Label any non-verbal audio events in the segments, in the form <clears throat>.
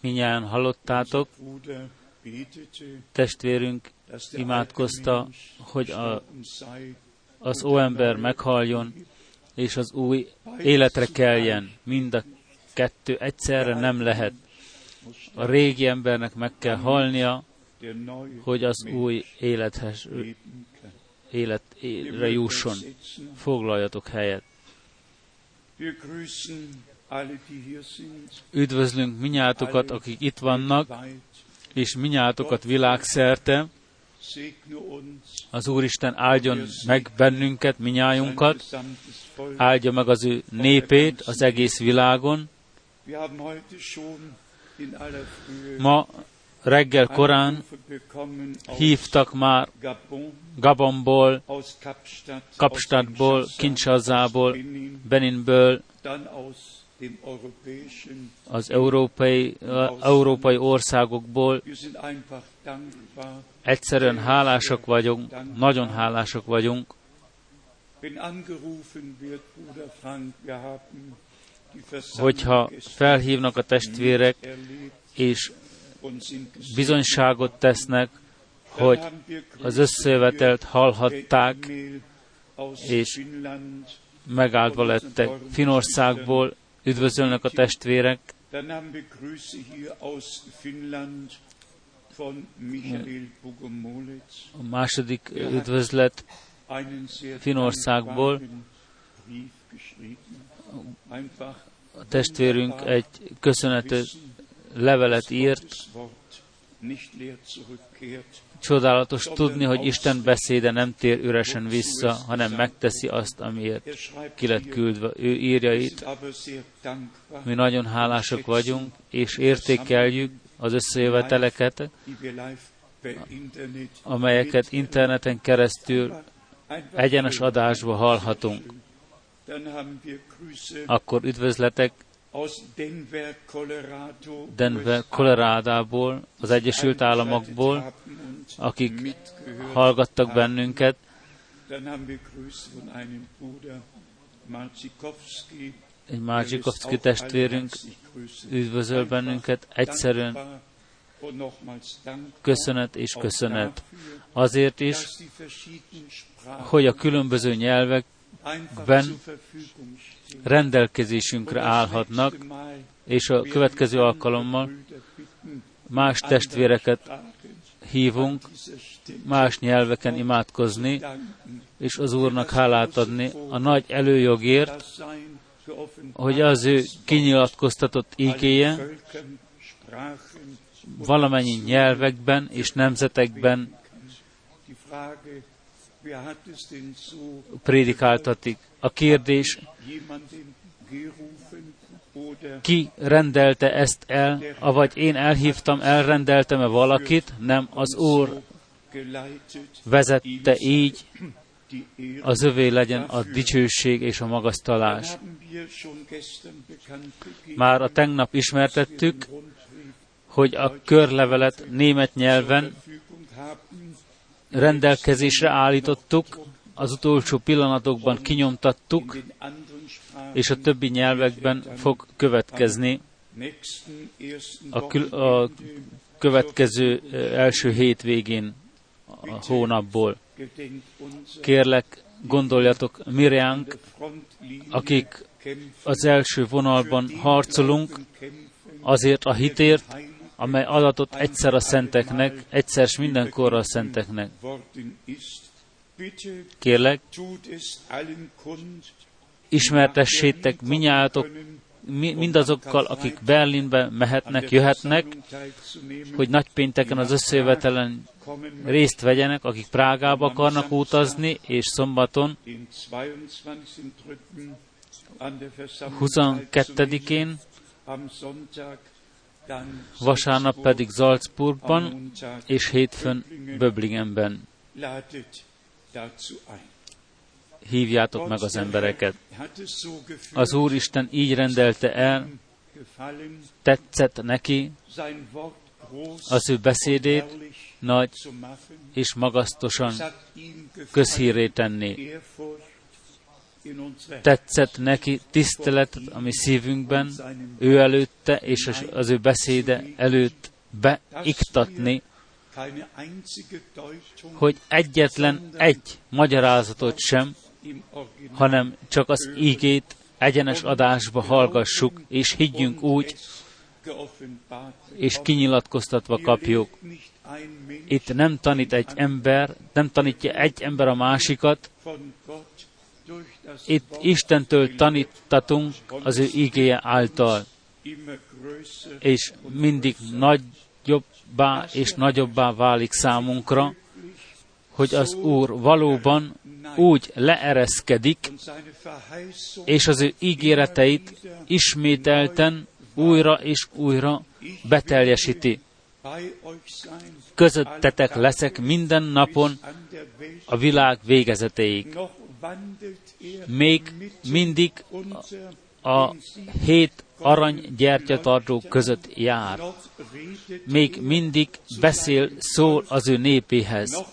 Minnyáján hallottátok, testvérünk imádkozta, hogy a, az óember meghaljon, és az új életre keljen. Mind a kettő egyszerre nem lehet. A régi embernek meg kell halnia, hogy az új élethez, életre jusson. Foglaljatok helyet. Üdvözlünk minnyátokat, akik itt vannak, és minnyátokat világszerte. Az Úristen áldjon meg bennünket, minnyájunkat, áldja meg az ő népét az egész világon. Ma reggel korán hívtak már Gabonból, Kapstadtból, Kinshazából, Beninből, az európai, európai országokból. Egyszerűen hálásak vagyunk, nagyon hálásak vagyunk. Hogyha felhívnak a testvérek, és bizonyságot tesznek, hogy az összejövetelt hallhatták, és megáldva lettek Finországból, üdvözölnek a testvérek. A második üdvözlet Finországból. A testvérünk egy köszönető levelet írt. Csodálatos tudni, hogy Isten beszéde nem tér üresen vissza, hanem megteszi azt, amiért ki lett küldve. Ő írja itt. Mi nagyon hálásak vagyunk, és értékeljük az összejöveteleket, amelyeket interneten keresztül egyenes adásba hallhatunk. Akkor üdvözletek Denver, Coloradából, az Egyesült Államokból, akik hallgattak bennünket. Egy Márcsikovszki testvérünk üdvözöl bennünket, egyszerűen. köszönet és köszönet. Azért is, hogy a különböző nyelvekben rendelkezésünkre állhatnak, és a következő alkalommal más testvéreket hívunk, más nyelveken imádkozni, és az Úrnak hálát adni a nagy előjogért, hogy az ő kinyilatkoztatott ígéje valamennyi nyelvekben és nemzetekben prédikáltatik. A kérdés, ki rendelte ezt el, avagy én elhívtam, elrendeltem-e valakit, nem az Úr vezette így, az övé legyen a dicsőség és a magasztalás. Már a tegnap ismertettük, hogy a körlevelet német nyelven rendelkezésre állítottuk, az utolsó pillanatokban kinyomtattuk, és a többi nyelvekben fog következni a, kül- a következő első hétvégén a hónapból. Kérlek, gondoljatok Miriánk, akik az első vonalban harcolunk, azért a hitért, amely adatot egyszer a szenteknek, egyszer s mindenkorra a szenteknek. Kérlek, ismertessétek minnyátok, mindazokkal, akik Berlinbe mehetnek, jöhetnek, hogy nagypénteken az összejövetelen részt vegyenek, akik Prágába akarnak utazni, és szombaton 22-én, vasárnap pedig Salzburgban, és hétfőn Böblingenben hívjátok meg az embereket. Az Úristen így rendelte el, tetszett neki az ő beszédét nagy és magasztosan közhírré tenni. Tetszett neki tiszteletet a mi szívünkben, ő előtte és az ő beszéde előtt beiktatni, hogy egyetlen egy magyarázatot sem, hanem csak az ígét egyenes adásba hallgassuk, és higgyünk úgy, és kinyilatkoztatva kapjuk. Itt nem tanít egy ember, nem tanítja egy ember a másikat, itt Istentől tanítatunk az ő ígéje által, és mindig nagyobbá és nagyobbá válik számunkra, hogy az Úr valóban úgy leereszkedik, és az ő ígéreteit ismételten újra és újra beteljesíti. Közöttetek leszek minden napon a világ végezetéig. Még mindig a hét arany gyertyatartó között jár. Még mindig beszél, szól az ő népéhez.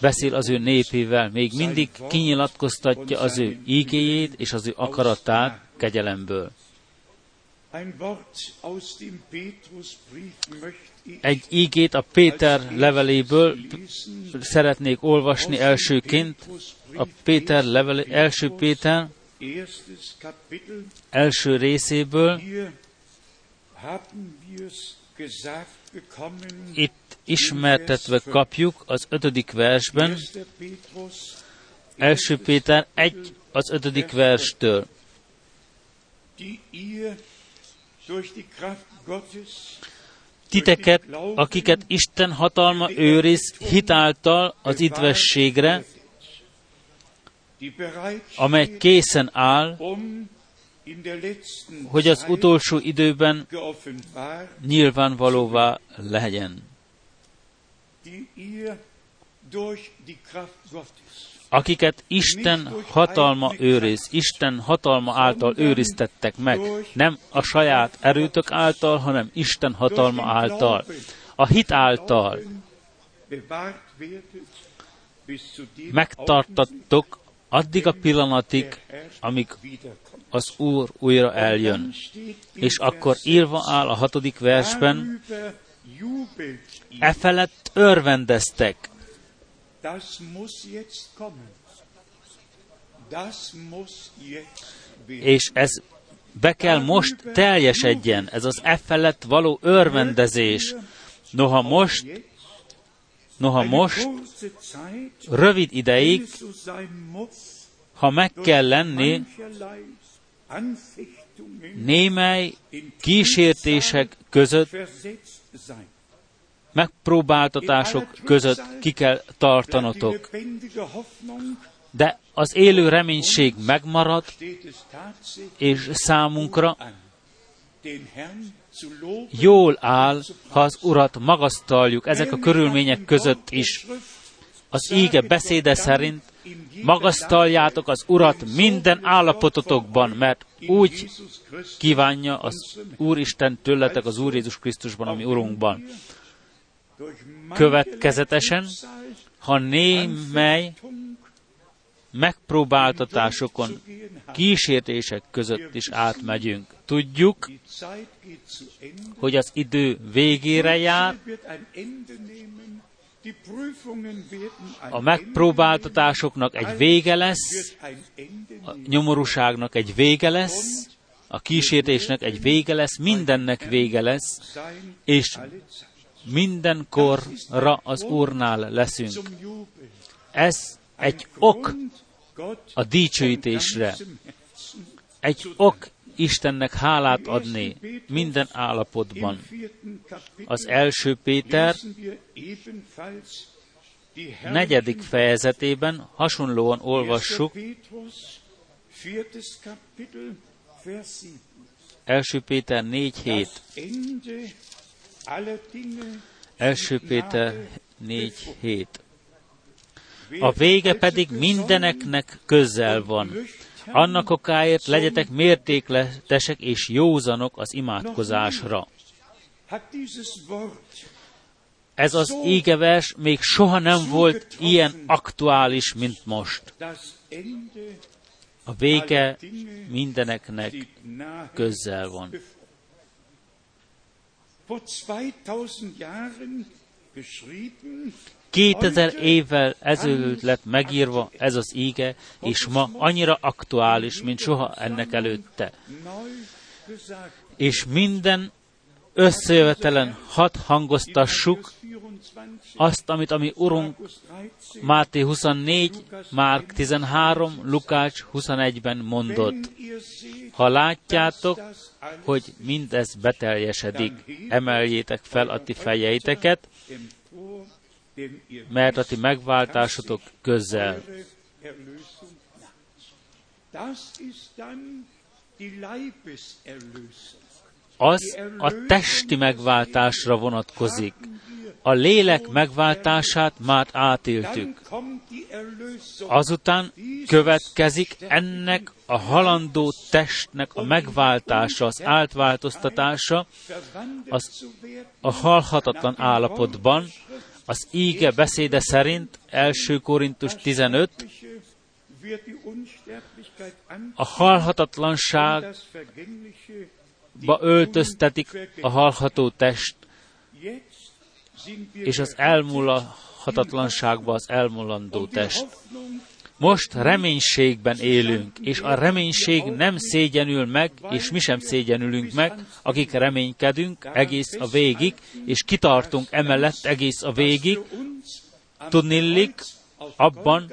Beszél az ő népével. Még mindig kinyilatkoztatja az ő ígéjét és az ő akaratát kegyelemből. Egy ígét a Péter leveléből szeretnék olvasni elsőként. A Péter levele, első Péter első részéből itt ismertetve kapjuk az ötödik versben, első Péter egy az ötödik verstől. Titeket, akiket Isten hatalma őriz hitáltal az idvességre, amely készen áll, hogy az utolsó időben nyilvánvalóvá legyen. Akiket Isten hatalma őriz, Isten hatalma által őriztettek meg, nem a saját erőtök által, hanem Isten hatalma által, a hit által. Megtartattok addig a pillanatig, amíg az Úr újra eljön. És akkor írva áll a hatodik versben, e felett örvendeztek. És ez be kell most teljesedjen, ez az e felett való örvendezés. Noha most Noha most, rövid ideig, ha meg kell lenni, némely kísértések között, megpróbáltatások között ki kell tartanotok. De az élő reménység megmarad, és számunkra jól áll, ha az Urat magasztaljuk ezek a körülmények között is. Az íge beszéde szerint magasztaljátok az Urat minden állapototokban, mert úgy kívánja az Úristen tőletek az Úr Jézus Krisztusban, ami Urunkban. Következetesen, ha némely megpróbáltatásokon, kísértések között is átmegyünk. Tudjuk, hogy az idő végére jár, a megpróbáltatásoknak egy vége lesz, a nyomorúságnak egy vége lesz, a kísértésnek egy vége lesz, mindennek vége lesz, és mindenkorra az Úrnál leszünk. Ez egy ok a dicsőítésre, egy ok Istennek hálát adni minden állapotban. Az első Péter negyedik fejezetében hasonlóan olvassuk, első Péter 4.7. Első Péter 4.7. A vége pedig mindeneknek közel van. Annak okáért legyetek mértékletesek és józanok az imádkozásra. Ez az ígevers még soha nem volt ilyen aktuális, mint most. a vége mindeneknek közel van. 2000 évvel ezelőtt lett megírva ez az íge, és ma annyira aktuális, mint soha ennek előtte. És minden összejövetelen hat hangoztassuk azt, amit a mi Urunk Máté 24, Márk 13, Lukács 21-ben mondott. Ha látjátok, hogy mindez beteljesedik, emeljétek fel a ti fejeiteket, mert a ti megváltásotok közel. Az a testi megváltásra vonatkozik. A lélek megváltását már átéltük. Azután következik ennek a halandó testnek a megváltása, az átváltoztatása az a halhatatlan állapotban, az íge beszéde szerint, 1 Korintus 15, a halhatatlanságba öltöztetik a halható test, és az elmúlhatatlanságba az elmulandó test. Most reménységben élünk, és a reménység nem szégyenül meg, és mi sem szégyenülünk meg, akik reménykedünk egész a végig, és kitartunk emellett egész a végig, tudnillik abban,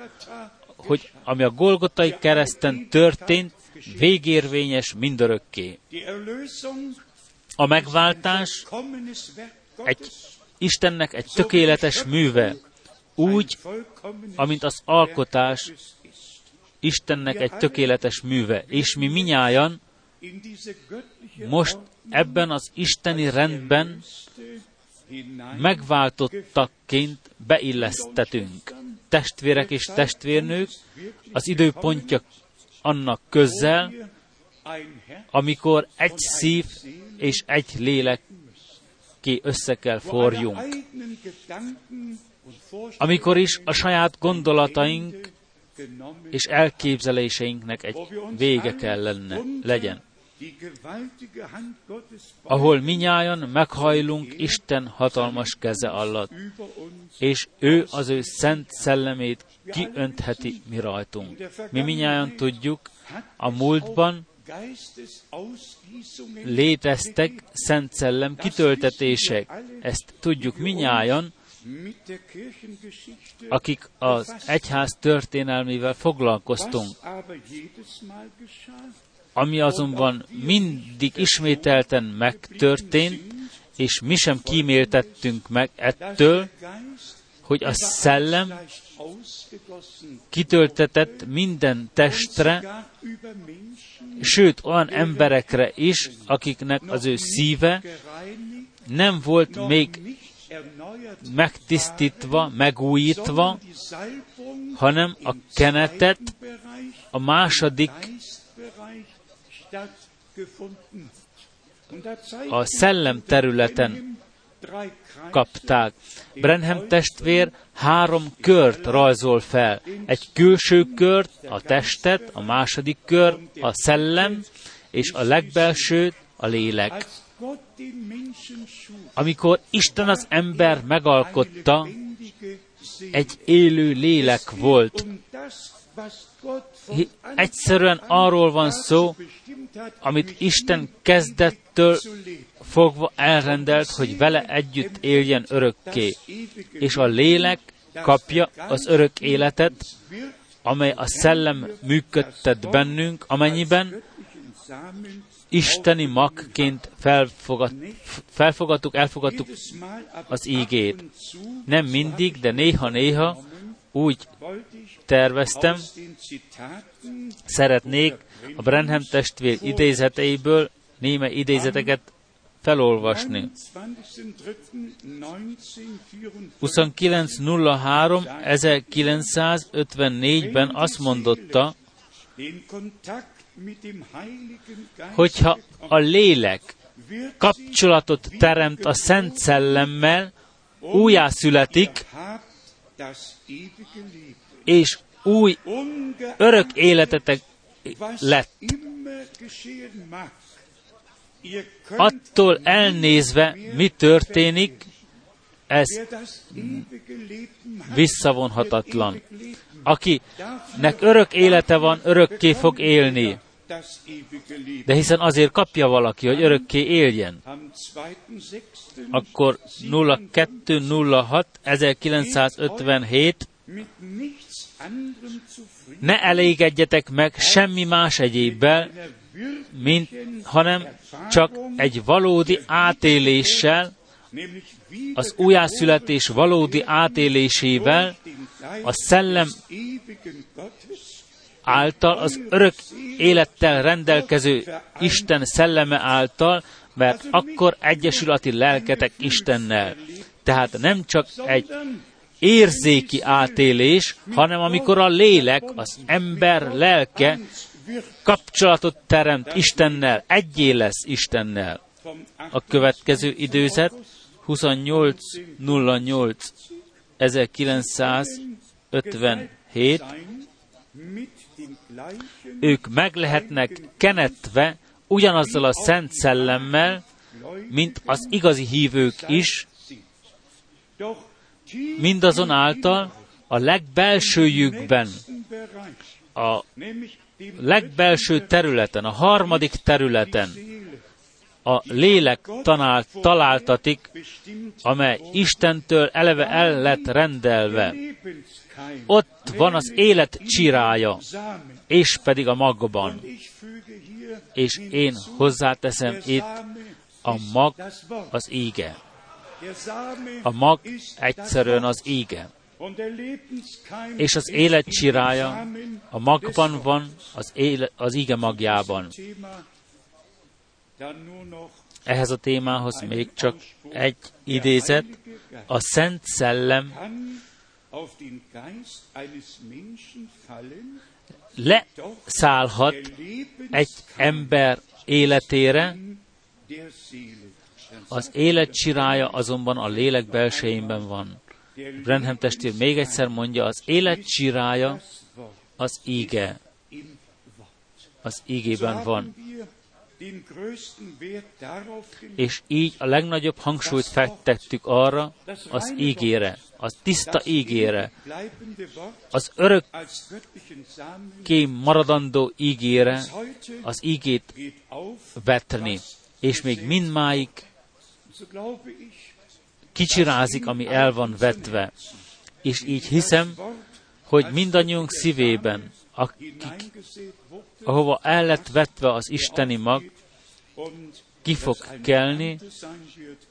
hogy ami a Golgotai kereszten történt, végérvényes mindörökké. A megváltás egy Istennek egy tökéletes műve, úgy, amint az alkotás Istennek egy tökéletes műve. És mi minnyájan most ebben az isteni rendben megváltottakként beillesztetünk. Testvérek és testvérnők, az időpontja annak közel, amikor egy szív és egy lélek ki össze kell forjunk. Amikor is a saját gondolataink és elképzeléseinknek egy vége kell lenne, legyen. Ahol minnyáján meghajlunk Isten hatalmas keze alatt, és ő az ő szent szellemét kiöntheti mi rajtunk. Mi minnyáján tudjuk, a múltban léteztek Szent Szellem kitöltetések. Ezt tudjuk minnyájan, akik az egyház történelmével foglalkoztunk. Ami azonban mindig ismételten megtörtént, és mi sem kíméltettünk meg ettől, hogy a szellem kitöltetett minden testre, sőt olyan emberekre is, akiknek az ő szíve nem volt még megtisztítva, megújítva, hanem a kenetet a második a szellem területen kapták. Brenham testvér három kört rajzol fel. Egy külső kört, a testet, a második kör, a szellem, és a legbelsőt, a lélek. Amikor Isten az ember megalkotta, egy élő lélek volt. Egyszerűen arról van szó, amit Isten kezdettől fogva elrendelt, hogy vele együtt éljen örökké. És a lélek kapja az örök életet, amely a szellem működtet bennünk, amennyiben isteni magként felfogad, felfogadtuk, elfogadtuk az ígét. Nem mindig, de néha-néha úgy terveztem, szeretnék a Brenham testvér idézeteiből néme idézeteket felolvasni. 29.03 1954-ben azt mondotta, hogyha a lélek kapcsolatot teremt a Szent Szellemmel, újjászületik, és új örök életetek lett. Attól elnézve, mi történik, ez visszavonhatatlan. Akinek örök élete van, örökké fog élni. De hiszen azért kapja valaki, hogy örökké éljen. Akkor 0206 1957 ne elégedjetek meg semmi más egyébbel, mint, hanem csak egy valódi átéléssel, az újjászületés valódi átélésével, a szellem által, az örök élettel rendelkező Isten szelleme által, mert akkor egyesül a ti lelketek Istennel. Tehát nem csak egy érzéki átélés, hanem amikor a lélek, az ember lelke kapcsolatot teremt Istennel, egyé lesz Istennel. A következő időzet 2808 1957 ők meg lehetnek kenetve ugyanazzal a szent szellemmel, mint az igazi hívők is, mindazonáltal a legbelsőjükben, a legbelső területen, a harmadik területen a lélek tanál, találtatik, amely Istentől eleve el lett rendelve. Ott van az élet csirája, és pedig a magban. És én hozzáteszem itt, a mag az ége. A mag egyszerűen az ége. És az élet csirája a magban van, az, éle, az ége magjában. Ehhez a témához még csak egy idézet. A Szent Szellem leszállhat egy ember életére, az élet csirája azonban a lélek belsejében van. Brenham testvér még egyszer mondja, az élet csirája az íge. Az ígében van. És így a legnagyobb hangsúlyt fektettük arra, az ígére, az tiszta ígére, az örök maradandó ígére, az ígét vetni, és még mindmáig kicsirázik, ami el van vetve. És így hiszem, hogy mindannyiunk szívében, akik ahova el lett vetve az isteni mag, ki fog kelni,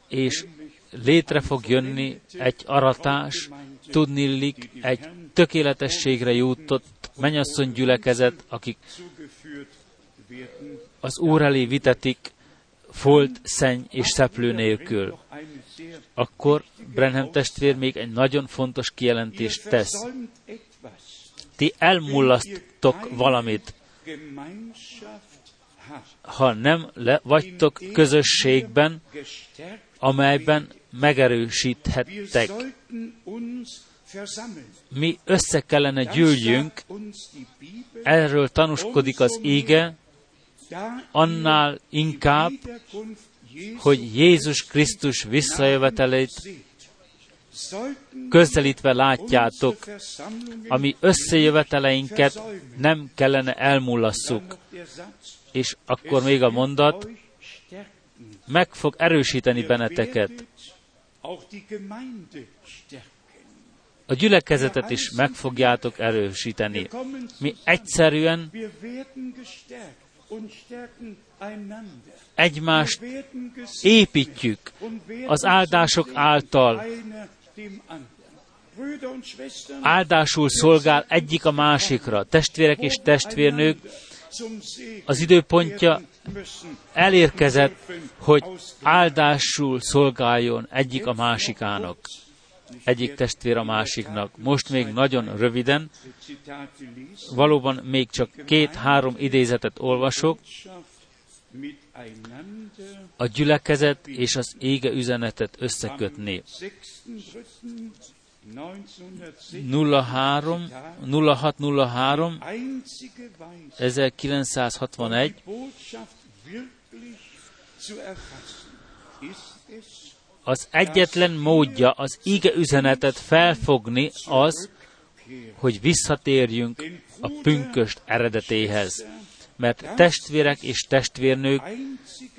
és létre fog jönni egy aratás, tudnillik egy tökéletességre jutott menyasszony gyülekezet, akik az Úr elé vitetik folt, szenny és szeplő nélkül. Akkor Brenham testvér még egy nagyon fontos kijelentést tesz. Ti elmullasztok valamit ha nem le, vagytok közösségben, amelyben megerősíthettek. Mi össze kellene gyűljünk, erről tanúskodik az ége, annál inkább, hogy Jézus Krisztus visszajövetelét közelítve látjátok, ami összejöveteleinket nem kellene elmullasszuk. És akkor még a mondat, meg fog erősíteni benneteket. A gyülekezetet is meg fogjátok erősíteni. Mi egyszerűen egymást építjük az áldások által, áldásul szolgál egyik a másikra. Testvérek és testvérnők, az időpontja elérkezett, hogy áldásul szolgáljon egyik a másikának, egyik testvér a másiknak. Most még nagyon röviden, valóban még csak két-három idézetet olvasok, a gyülekezet és az ége üzenetet összekötni. 03, 0603, 1961, az egyetlen módja az ige üzenetet felfogni az, hogy visszatérjünk a pünköst eredetéhez. Mert testvérek és testvérnők,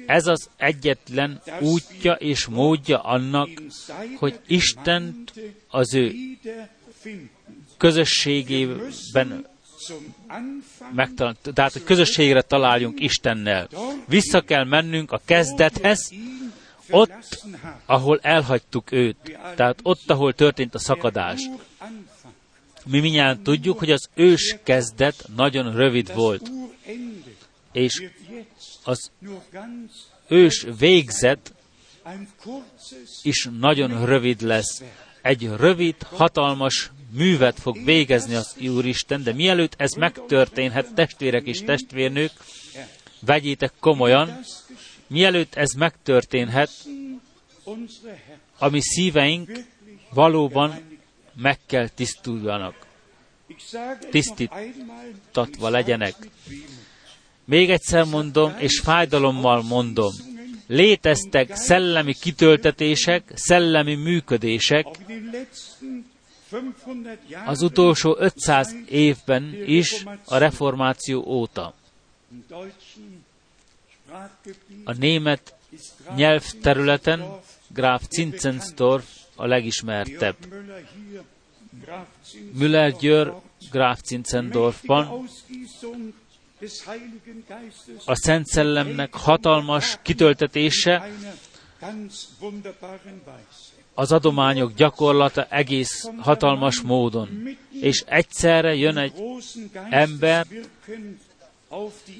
ez az egyetlen útja és módja annak, hogy Isten az ő közösségében megtalál, tehát hogy közösségre találjunk Istennel. Vissza kell mennünk a kezdethez, ott, ahol elhagytuk őt, tehát ott, ahol történt a szakadás. Mi minnyáján tudjuk, hogy az ős kezdet nagyon rövid volt, és az ős végzet is nagyon rövid lesz. Egy rövid, hatalmas művet fog végezni az Úristen, de mielőtt ez megtörténhet, testvérek és testvérnők, vegyétek komolyan, mielőtt ez megtörténhet, ami szíveink valóban meg kell tisztuljanak, tisztítatva legyenek. Még egyszer mondom, és fájdalommal mondom, léteztek szellemi kitöltetések, szellemi működések, az utolsó 500 évben is a reformáció óta. A német nyelvterületen Graf Zinzensdorf a legismertebb. Müller Győr Graf Zinzendorfban a Szent Szellemnek hatalmas kitöltetése, az adományok gyakorlata egész hatalmas módon. És egyszerre jön egy ember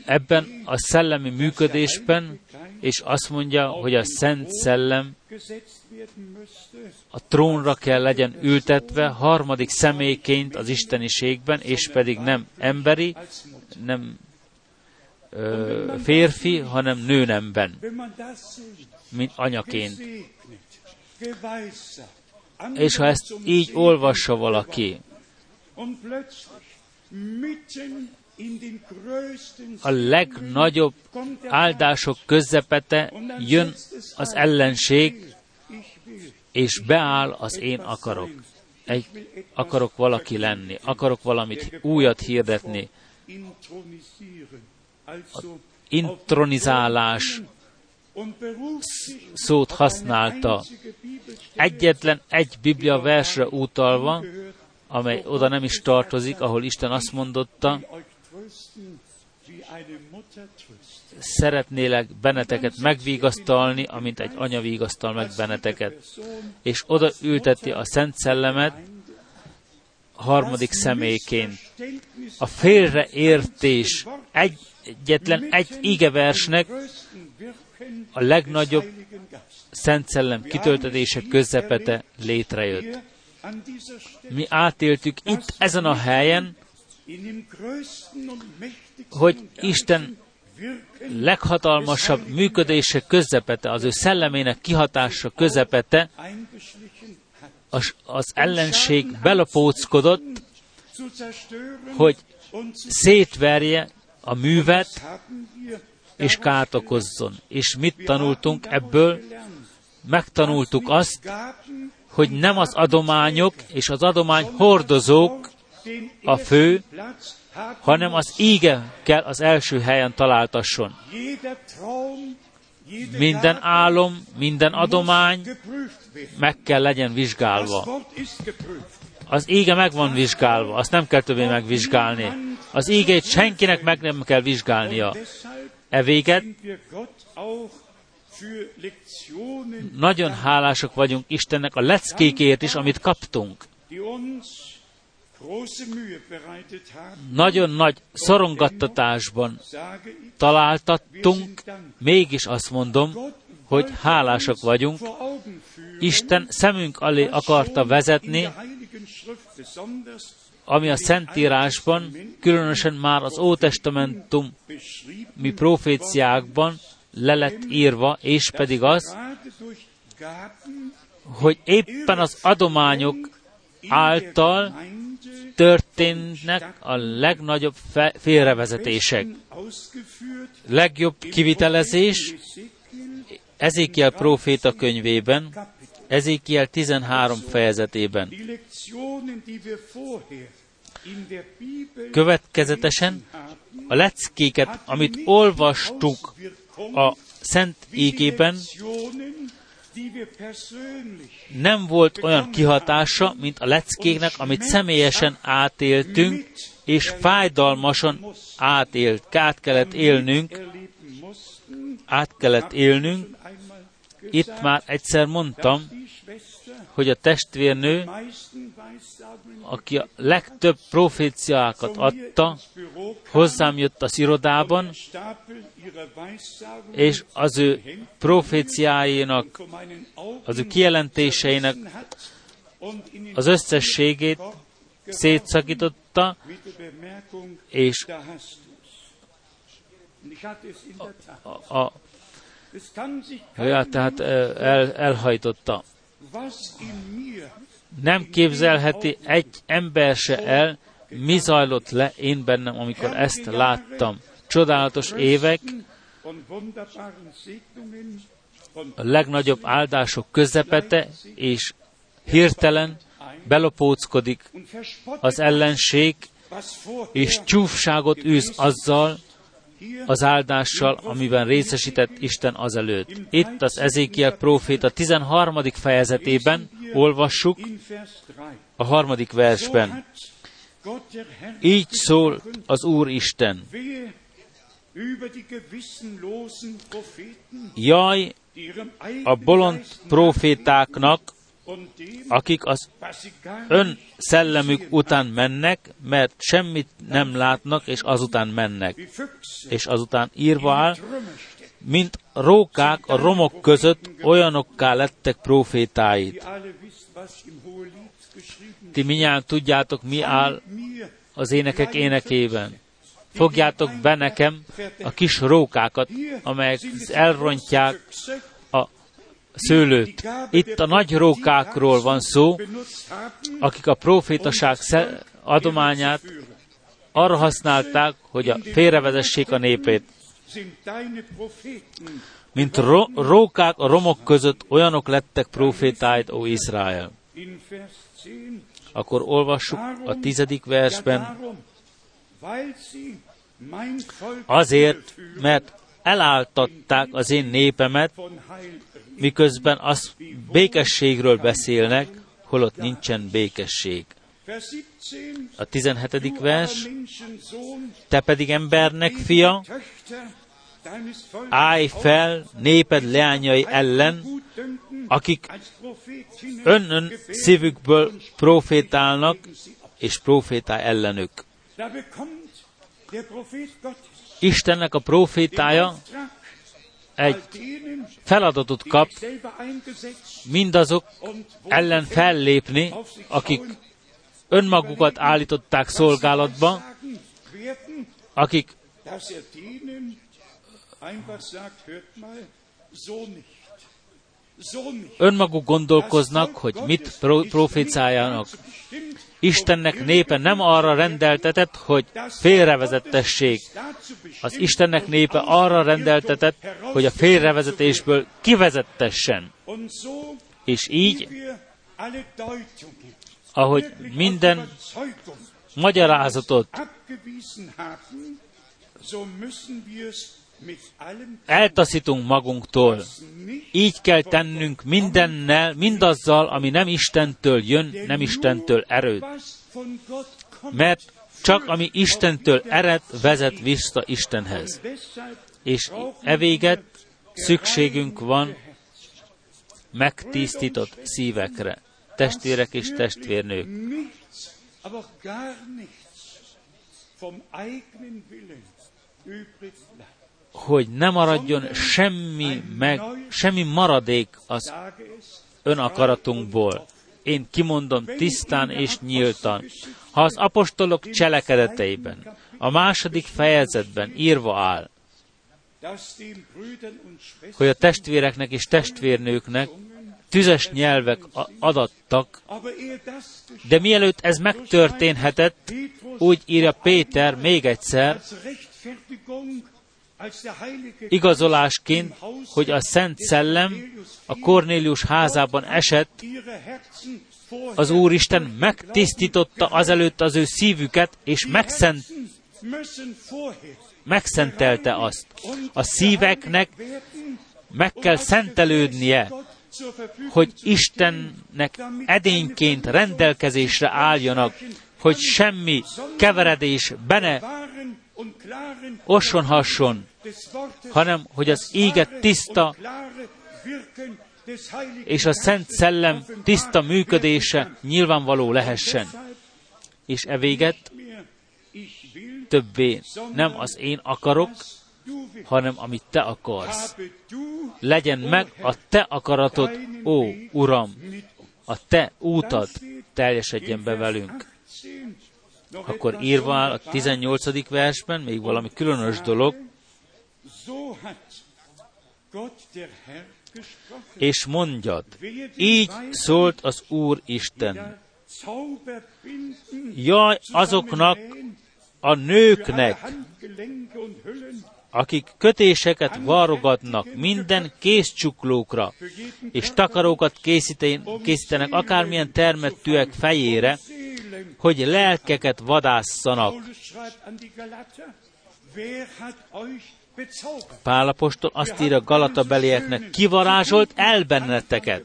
ebben a szellemi működésben, és azt mondja, hogy a Szent Szellem a trónra kell legyen ültetve harmadik személyként az isteniségben, és pedig nem emberi, nem ö, férfi, hanem nőnemben, mint anyaként. És ha ezt így olvassa valaki, a legnagyobb áldások közepete jön az ellenség, és beáll az én akarok. Egy, akarok valaki lenni, akarok valamit újat hirdetni. A intronizálás szót használta. Egyetlen egy Biblia versre utalva, amely oda nem is tartozik, ahol Isten azt mondotta, szeretnélek benneteket megvigasztalni, amint egy anya vigasztal meg benneteket. És oda ülteti a Szent Szellemet harmadik személyként. A félreértés egyetlen egy igeversnek a legnagyobb Szent Szellem kitöltetése közepete létrejött. Mi átéltük itt ezen a helyen, hogy Isten leghatalmasabb működése közepete, az ő szellemének kihatása közepete, az, az ellenség belapóckodott, hogy szétverje a művet, és kárt okozzon. És mit tanultunk ebből? Megtanultuk azt, hogy nem az adományok és az adomány hordozók a fő, hanem az íge kell az első helyen találtasson. Minden álom, minden adomány meg kell legyen vizsgálva. Az íge meg van vizsgálva, azt nem kell többé megvizsgálni. Az ígét senkinek meg nem kell vizsgálnia. E véget nagyon hálásak vagyunk Istennek a leckékért is, amit kaptunk. Nagyon nagy szorongattatásban találtattunk, mégis azt mondom, hogy hálásak vagyunk. Isten szemünk alé akarta vezetni, ami a Szentírásban, különösen már az Ótestamentum mi proféciákban le lett írva, és pedig az, hogy éppen az adományok által történnek a legnagyobb félrevezetések. Legjobb kivitelezés Ezékiel próféta könyvében, Ezékiel 13 fejezetében. Következetesen a leckéket, amit olvastuk a Szent Égében, nem volt olyan kihatása, mint a leckéknek, amit személyesen átéltünk, és fájdalmasan átélt, át kellett élnünk, át kellett élnünk. Itt már egyszer mondtam, hogy a testvérnő, aki a legtöbb proféciákat adta, hozzám jött az irodában, és az ő proféciáinak, az ő kijelentéseinek az összességét szétszakította, és a, a, ja, tehát el, elhajtotta. Nem képzelheti egy ember se el, mi zajlott le én bennem, amikor ezt láttam. Csodálatos évek, a legnagyobb áldások közepete, és hirtelen belopóckodik az ellenség, és csúfságot űz azzal, az áldással, amiben részesített Isten azelőtt. Itt az Ezékiel próféta 13. fejezetében olvassuk a harmadik versben. Így szól az Úr Isten. Jaj, a bolond profétáknak, akik az ön szellemük után mennek, mert semmit nem látnak, és azután mennek. És azután írva áll, mint rókák a romok között olyanokká lettek profétáit. Ti minnyáján tudjátok, mi áll az énekek énekében. Fogjátok be nekem a kis rókákat, amelyek elrontják szőlőt. Itt a nagy rókákról van szó, akik a profétaság adományát arra használták, hogy a félrevezessék a népét. Mint ro- rókák a romok között olyanok lettek profétáid, ó Izrael. Akkor olvassuk a tizedik versben. Azért, mert eláltatták az én népemet, miközben az békességről beszélnek, holott nincsen békesség. A 17. vers, te pedig embernek fia, állj fel néped leányai ellen, akik ön szívükből profétálnak, és profétál ellenük. Istennek a profétája egy feladatot kap mindazok ellen fellépni, akik önmagukat állították szolgálatba, akik önmaguk gondolkoznak, hogy mit profécájának. Istennek népe nem arra rendeltetett, hogy félrevezettessék. Az Istennek népe arra rendeltetett, hogy a félrevezetésből kivezettessen. És így, ahogy minden magyarázatot eltaszítunk magunktól. Így kell tennünk mindennel, mindazzal, ami nem Istentől jön, nem Istentől erőd. Mert csak ami Istentől ered, vezet vissza Istenhez. És evéget szükségünk van megtisztított szívekre, testvérek és testvérnők hogy ne maradjon semmi, meg, semmi maradék az önakaratunkból. Én kimondom tisztán és nyíltan. Ha az apostolok cselekedeteiben, a második fejezetben írva áll, hogy a testvéreknek és testvérnőknek tüzes nyelvek adattak, de mielőtt ez megtörténhetett, úgy írja Péter még egyszer, igazolásként, hogy a Szent Szellem a Kornélius házában esett, az Úristen megtisztította azelőtt az ő szívüket, és megszent, megszentelte azt. A szíveknek meg kell szentelődnie, hogy Istennek edényként rendelkezésre álljanak, hogy semmi keveredés bene osonhasson, hanem hogy az éget tiszta és a Szent Szellem tiszta működése nyilvánvaló lehessen. És e véget többé nem az én akarok, hanem amit te akarsz. Legyen meg a te akaratod, ó Uram, a te útad teljesedjen be velünk. Akkor írva a 18. versben még valami különös dolog, és mondjad, így szólt az Úr Isten. Jaj azoknak a nőknek, akik kötéseket varogatnak minden kézcsuklókra, és takarókat készítenek akármilyen termettűek fejére, hogy lelkeket vadásszanak. Pálapostól azt írja Galata belieknek, kivarázsolt el benneteket.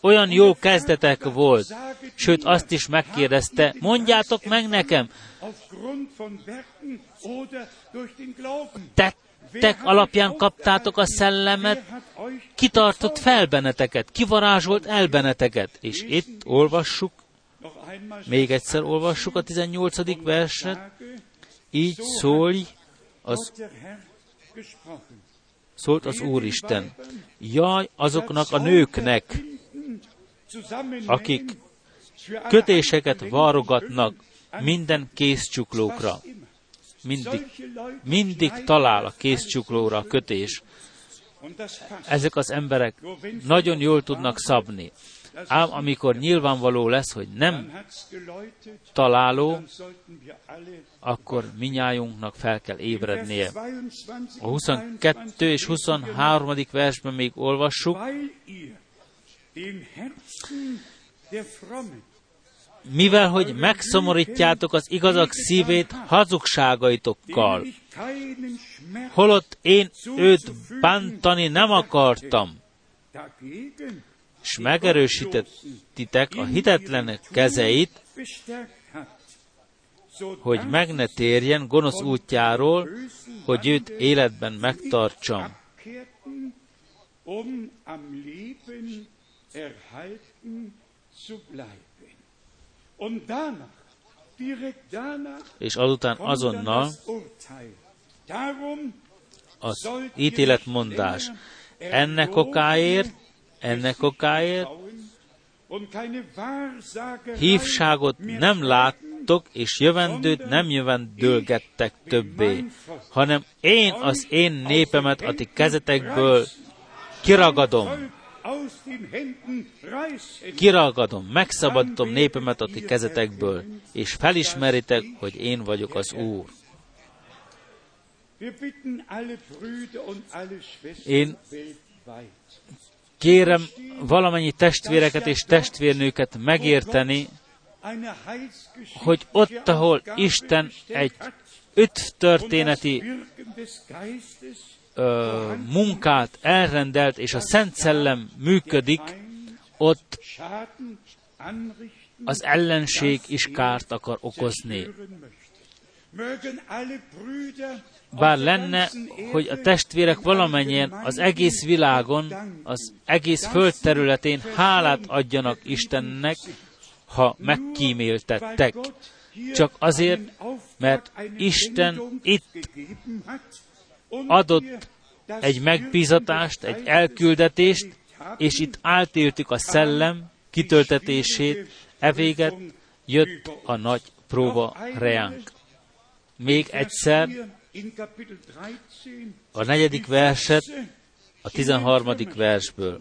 Olyan jó kezdetek volt, sőt azt is megkérdezte, mondjátok meg nekem, tettek alapján kaptátok a szellemet, kitartott fel benneteket, kivarázsolt el benneteket. És itt olvassuk, még egyszer olvassuk a 18. verset, így szólj az szólt az Úristen. Jaj azoknak a nőknek, akik kötéseket varogatnak minden kézcsuklókra. Mindig, mindig talál a kézcsuklóra a kötés. Ezek az emberek nagyon jól tudnak szabni. Ám amikor nyilvánvaló lesz, hogy nem találó, akkor minnyájunknak fel kell ébrednie. A 22 és 23. versben még olvassuk, mivel hogy megszomorítjátok az igazak szívét hazugságaitokkal, holott én őt bántani nem akartam, és megerősítettitek a hitetlenek kezeit, hogy meg ne térjen gonosz útjáról, hogy őt életben megtartsam. És azután azonnal az ítéletmondás. Ennek okáért ennek okáért hívságot nem láttok, és jövendőt nem jövendőlgettek többé, hanem én az én népemet a ti kezetekből kiragadom. Kiragadom, megszabadítom népemet a ti kezetekből, és felismeritek, hogy én vagyok az Úr. Én Kérem valamennyi testvéreket és testvérnőket megérteni, hogy ott, ahol Isten egy öt munkát elrendelt, és a Szent Szellem működik, ott az ellenség is kárt akar okozni bár lenne, hogy a testvérek valamennyien az egész világon, az egész föld területén hálát adjanak Istennek, ha megkíméltettek. Csak azért, mert Isten itt adott egy megbízatást, egy elküldetést, és itt átéltük a szellem kitöltetését, evéget jött a nagy próba reánk. Még egyszer a negyedik verset a tizenharmadik versből.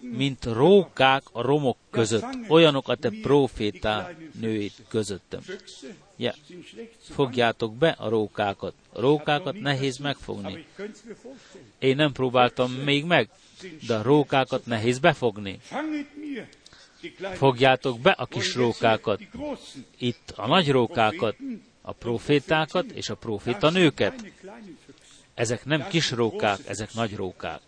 mint rókák a romok között, olyanok a te profétá nőid közöttem. Ja, fogjátok be a rókákat. A rókákat nehéz megfogni. Én nem próbáltam még meg, de a rókákat nehéz befogni. Fogjátok be a kis rókákat. Itt a nagy rókákat, a profétákat és a proféta nőket. Ezek nem kis rókák, ezek nagy rókák.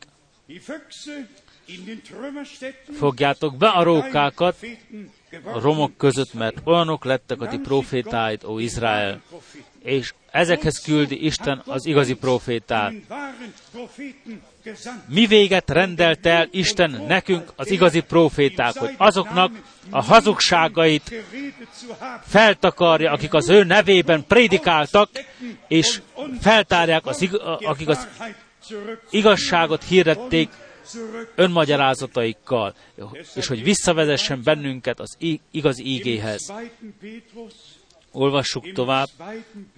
Fogjátok be a rókákat a romok között, mert olyanok lettek a ti profétáid, ó Izrael, és ezekhez küldi Isten az igazi profétát. Mi véget rendelt el Isten nekünk az igazi proféták, hogy azoknak a hazugságait feltakarja, akik az ő nevében prédikáltak, és feltárják, az, akik az igazságot hirdették önmagyarázataikkal, és hogy visszavezessen bennünket az igaz ígéhez. Olvassuk tovább.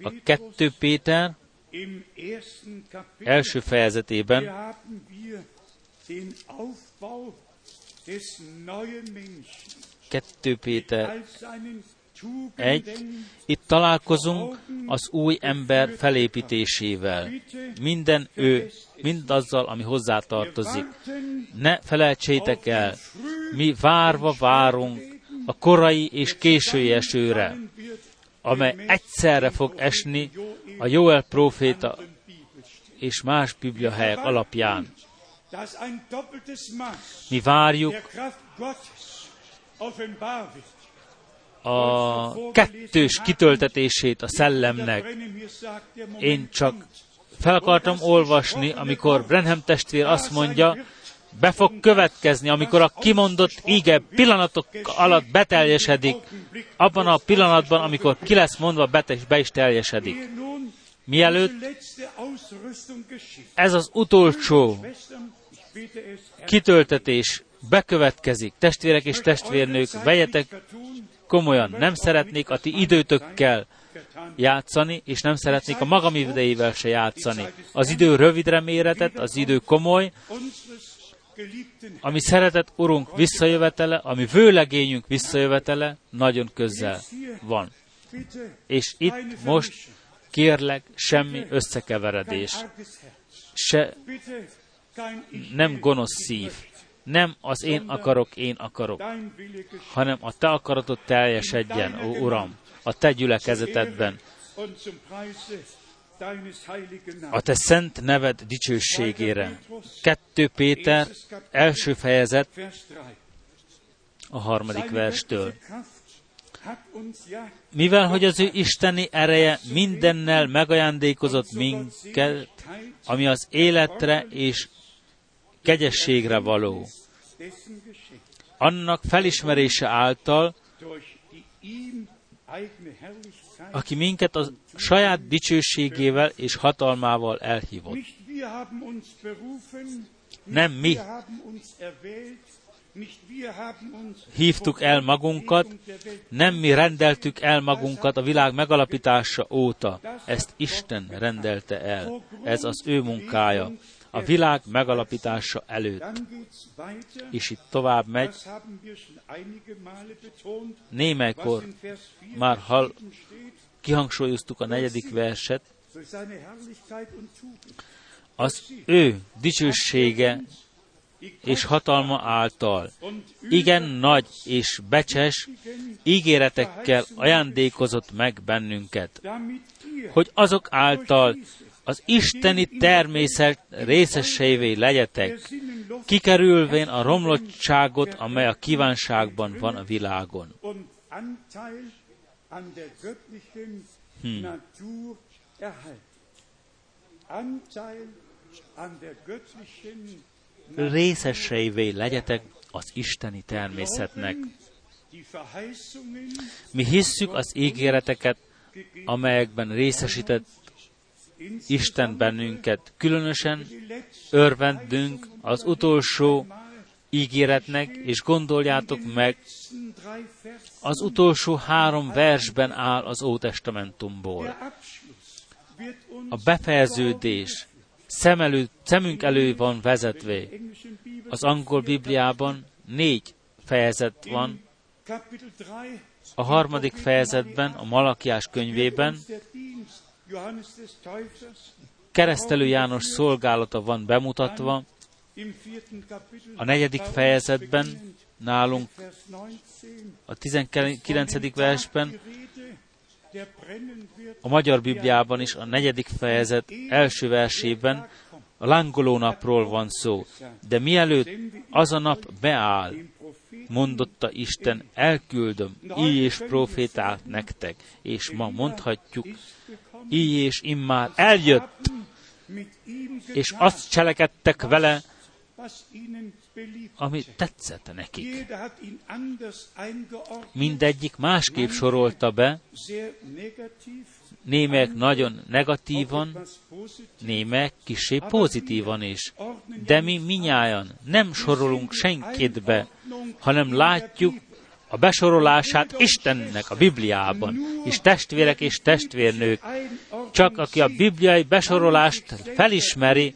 A 2 Péter első fejezetében, Kettő Péter egy, itt találkozunk az új ember felépítésével. Minden ő, mindazzal, ami hozzá tartozik. Ne felejtsétek el, mi várva várunk a korai és késői esőre, amely egyszerre fog esni a Joel próféta és más helyek alapján. Mi várjuk a kettős kitöltetését a szellemnek. Én csak fel akartam olvasni, amikor Brenham testvér azt mondja, be fog következni, amikor a kimondott ige pillanatok alatt beteljesedik, abban a pillanatban, amikor ki lesz mondva, be is teljesedik. Mielőtt ez az utolsó kitöltetés bekövetkezik, testvérek és testvérnők, vegyetek komolyan, nem szeretnék a ti időtökkel játszani, és nem szeretnék a magam idejével se játszani. Az idő rövidre méretett, az idő komoly, ami szeretett Urunk visszajövetele, ami vőlegényünk visszajövetele nagyon közel van. És itt most kérlek semmi összekeveredés, se nem gonosz szív, nem az én akarok, én akarok, hanem a te akaratod teljesedjen, ó Uram, a te gyülekezetedben, a te szent neved dicsőségére. 2 Péter első fejezet a harmadik verstől. Mivel, hogy az ő isteni ereje mindennel megajándékozott minket, ami az életre és kegyességre való. Annak felismerése által, aki minket a saját dicsőségével és hatalmával elhívott. Nem mi hívtuk el magunkat, nem mi rendeltük el magunkat a világ megalapítása óta. Ezt Isten rendelte el. Ez az ő munkája a világ megalapítása előtt. És itt tovább megy. Némelykor már hall, kihangsúlyoztuk a negyedik verset, az ő dicsősége és hatalma által igen nagy és becses ígéretekkel ajándékozott meg bennünket, hogy azok által az isteni természet részeseivé legyetek, kikerülvén a romlottságot, amely a kívánságban van a világon. Hmm. Részeseivé legyetek az isteni természetnek. Mi hisszük az ígéreteket, amelyekben részesített Isten bennünket. Különösen örvendünk az utolsó ígéretnek, és gondoljátok meg, az utolsó három versben áll az Ótestamentumból. A befejeződés szem elő, szemünk elő van vezetve. Az angol Bibliában négy fejezet van. A harmadik fejezetben, a Malakiás könyvében keresztelő János szolgálata van bemutatva, a negyedik fejezetben nálunk a 19. versben, a Magyar Bibliában is a negyedik fejezet első versében a lángoló napról van szó. De mielőtt az a nap beáll, mondotta Isten, elküldöm így és profétát nektek, és ma mondhatjuk, így és immár eljött, és azt cselekedtek vele, ami tetszett nekik. Mindegyik másképp sorolta be, némelyek nagyon negatívan, némelyek kisé pozitívan is. De mi minnyáján nem sorolunk senkit be, hanem látjuk a besorolását Istennek a Bibliában, és testvérek és testvérnők, csak aki a bibliai besorolást felismeri,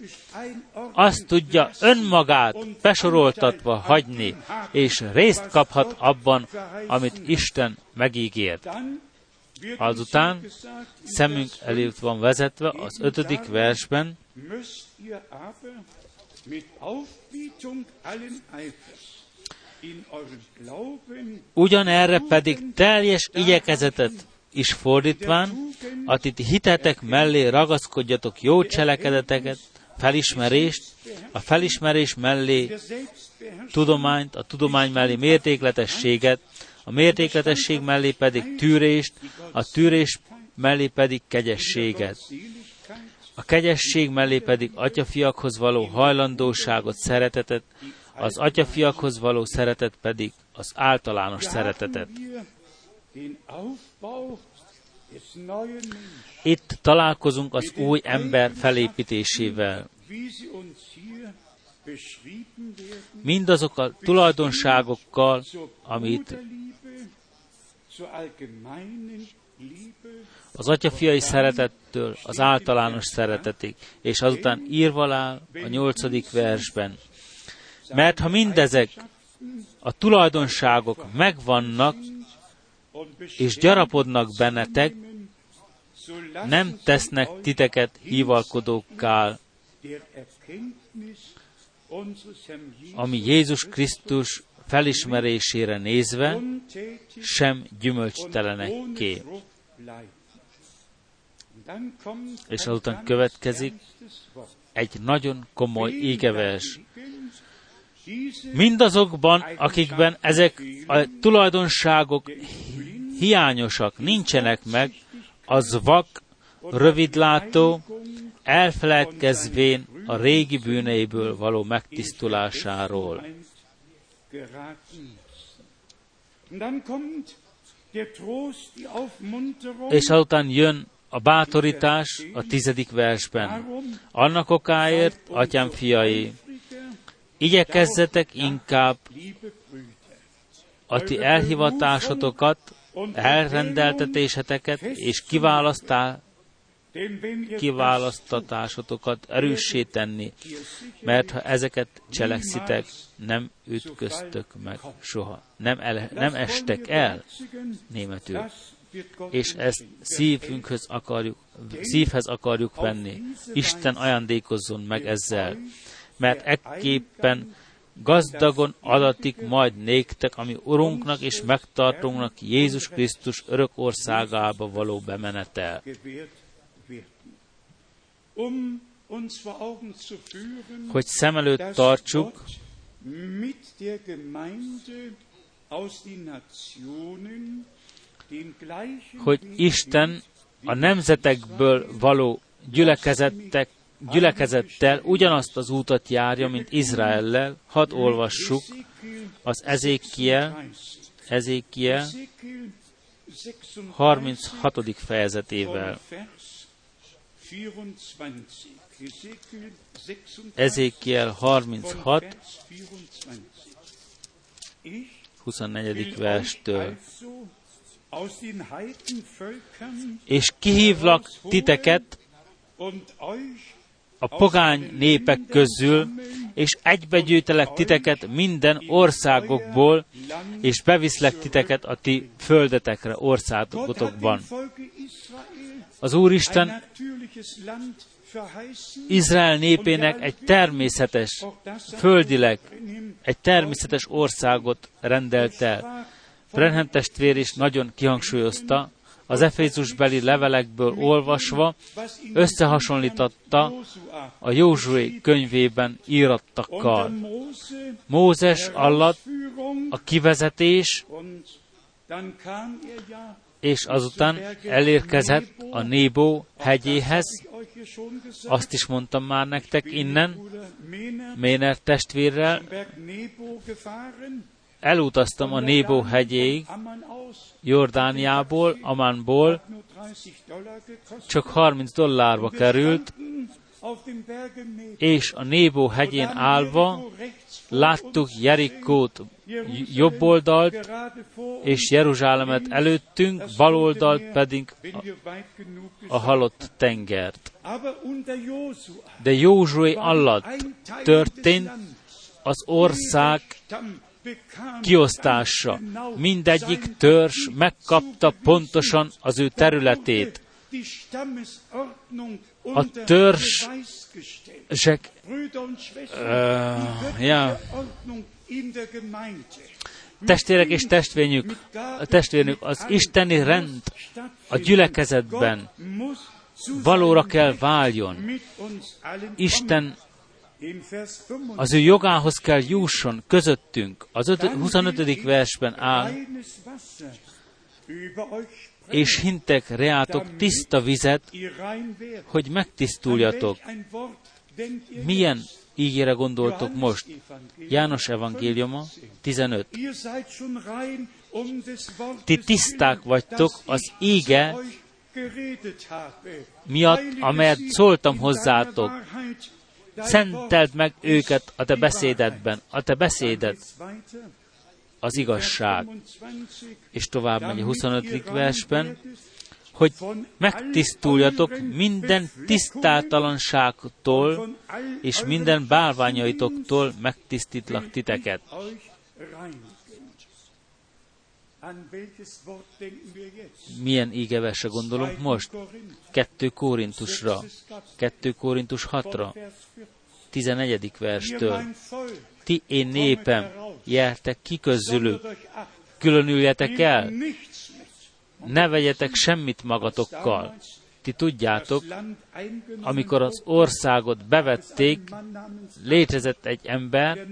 azt tudja önmagát besoroltatva hagyni, és részt kaphat abban, amit Isten megígért. Azután szemünk előtt van vezetve az ötödik versben, Ugyanerre pedig teljes igyekezetet is fordítván, a ti hitetek mellé ragaszkodjatok jó cselekedeteket, felismerést, a felismerés mellé tudományt, a tudomány mellé mértékletességet, a mértékletesség mellé pedig tűrést, a tűrés mellé pedig kegyességet. A kegyesség mellé pedig atyafiakhoz való hajlandóságot, szeretetet, az atyafiakhoz való szeretet pedig az általános szeretetet. Itt találkozunk az új ember felépítésével. Mindazok a tulajdonságokkal, amit az atyafiai szeretettől az általános szeretetig, és azután írva áll a nyolcadik versben. Mert ha mindezek a tulajdonságok megvannak, és gyarapodnak bennetek, nem tesznek titeket hivalkodókká, ami Jézus Krisztus felismerésére nézve sem gyümölcstelenekké. És azután következik egy nagyon komoly ígevers. Mindazokban, akikben ezek a tulajdonságok hiányosak, nincsenek meg, az vak, rövidlátó, elfeledkezvén a régi bűneiből való megtisztulásáról. És azután jön a bátorítás a tizedik versben. Annak okáért, atyám fiai, igyekezzetek inkább a ti elhivatásotokat, elrendeltetéseteket és kiválasztá, kiválasztatásotokat erőssé tenni, mert ha ezeket cselekszitek, nem ütköztök meg soha. Nem, el, nem estek el németül. És ezt szívünkhöz akarjuk, szívhez akarjuk venni. Isten ajándékozzon meg ezzel. Mert ekképpen gazdagon adatik majd néktek, ami Urunknak és megtartónknak Jézus Krisztus örök országába való bemenetel. Hogy szem előtt tartsuk, hogy Isten a nemzetekből való gyülekezettek gyülekezettel ugyanazt az útat járja, mint Izraellel. Hadd olvassuk az Ezékiel, Ezékiel 36. fejezetével. Ezékiel 36, 24. verstől. És kihívlak titeket a pogány népek közül, és egybegyűjtelek titeket minden országokból, és beviszlek titeket a ti földetekre, országotokban. Az Úristen Izrael népének egy természetes, földileg, egy természetes országot rendelt el. Brenhem testvér is nagyon kihangsúlyozta, az Efézusbeli levelekből olvasva összehasonlította a Józsué könyvében írattakkal. Mózes alatt a kivezetés, és azután elérkezett a Nébó hegyéhez, azt is mondtam már nektek innen, Méner testvérrel, elutaztam a Nébó hegyéig, Jordániából, Amánból, csak 30 dollárba került, és a Nébó hegyén állva láttuk Jerikót jobb oldalt, és Jeruzsálemet előttünk, bal oldalt pedig a, a halott tengert. De Józsué alatt történt az ország kiosztása. Mindegyik törzs megkapta pontosan az ő területét. A törzsek uh, ja, testvérek és testvérnük, testvérnük, az isteni rend a gyülekezetben valóra kell váljon. Isten az ő jogához kell jusson közöttünk. Az 25. versben áll, és hintek reátok tiszta vizet, hogy megtisztuljatok. Milyen ígére gondoltok most? János evangéliuma 15. Ti tiszták vagytok az íge miatt, amelyet szóltam hozzátok. Szenteld meg őket a te beszédedben. A te beszéded az igazság. És tovább megy a 25. versben, hogy megtisztuljatok minden tisztátalanságtól és minden bálványaitoktól megtisztítlak titeket. Milyen ígevesre gondolunk most? 2 Korintusra, 2 Korintus 6-ra, 14. verstől. Ti én népem, jeltek ki közülük, különüljetek el, ne vegyetek semmit magatokkal. Ti tudjátok, amikor az országot bevették, létezett egy ember,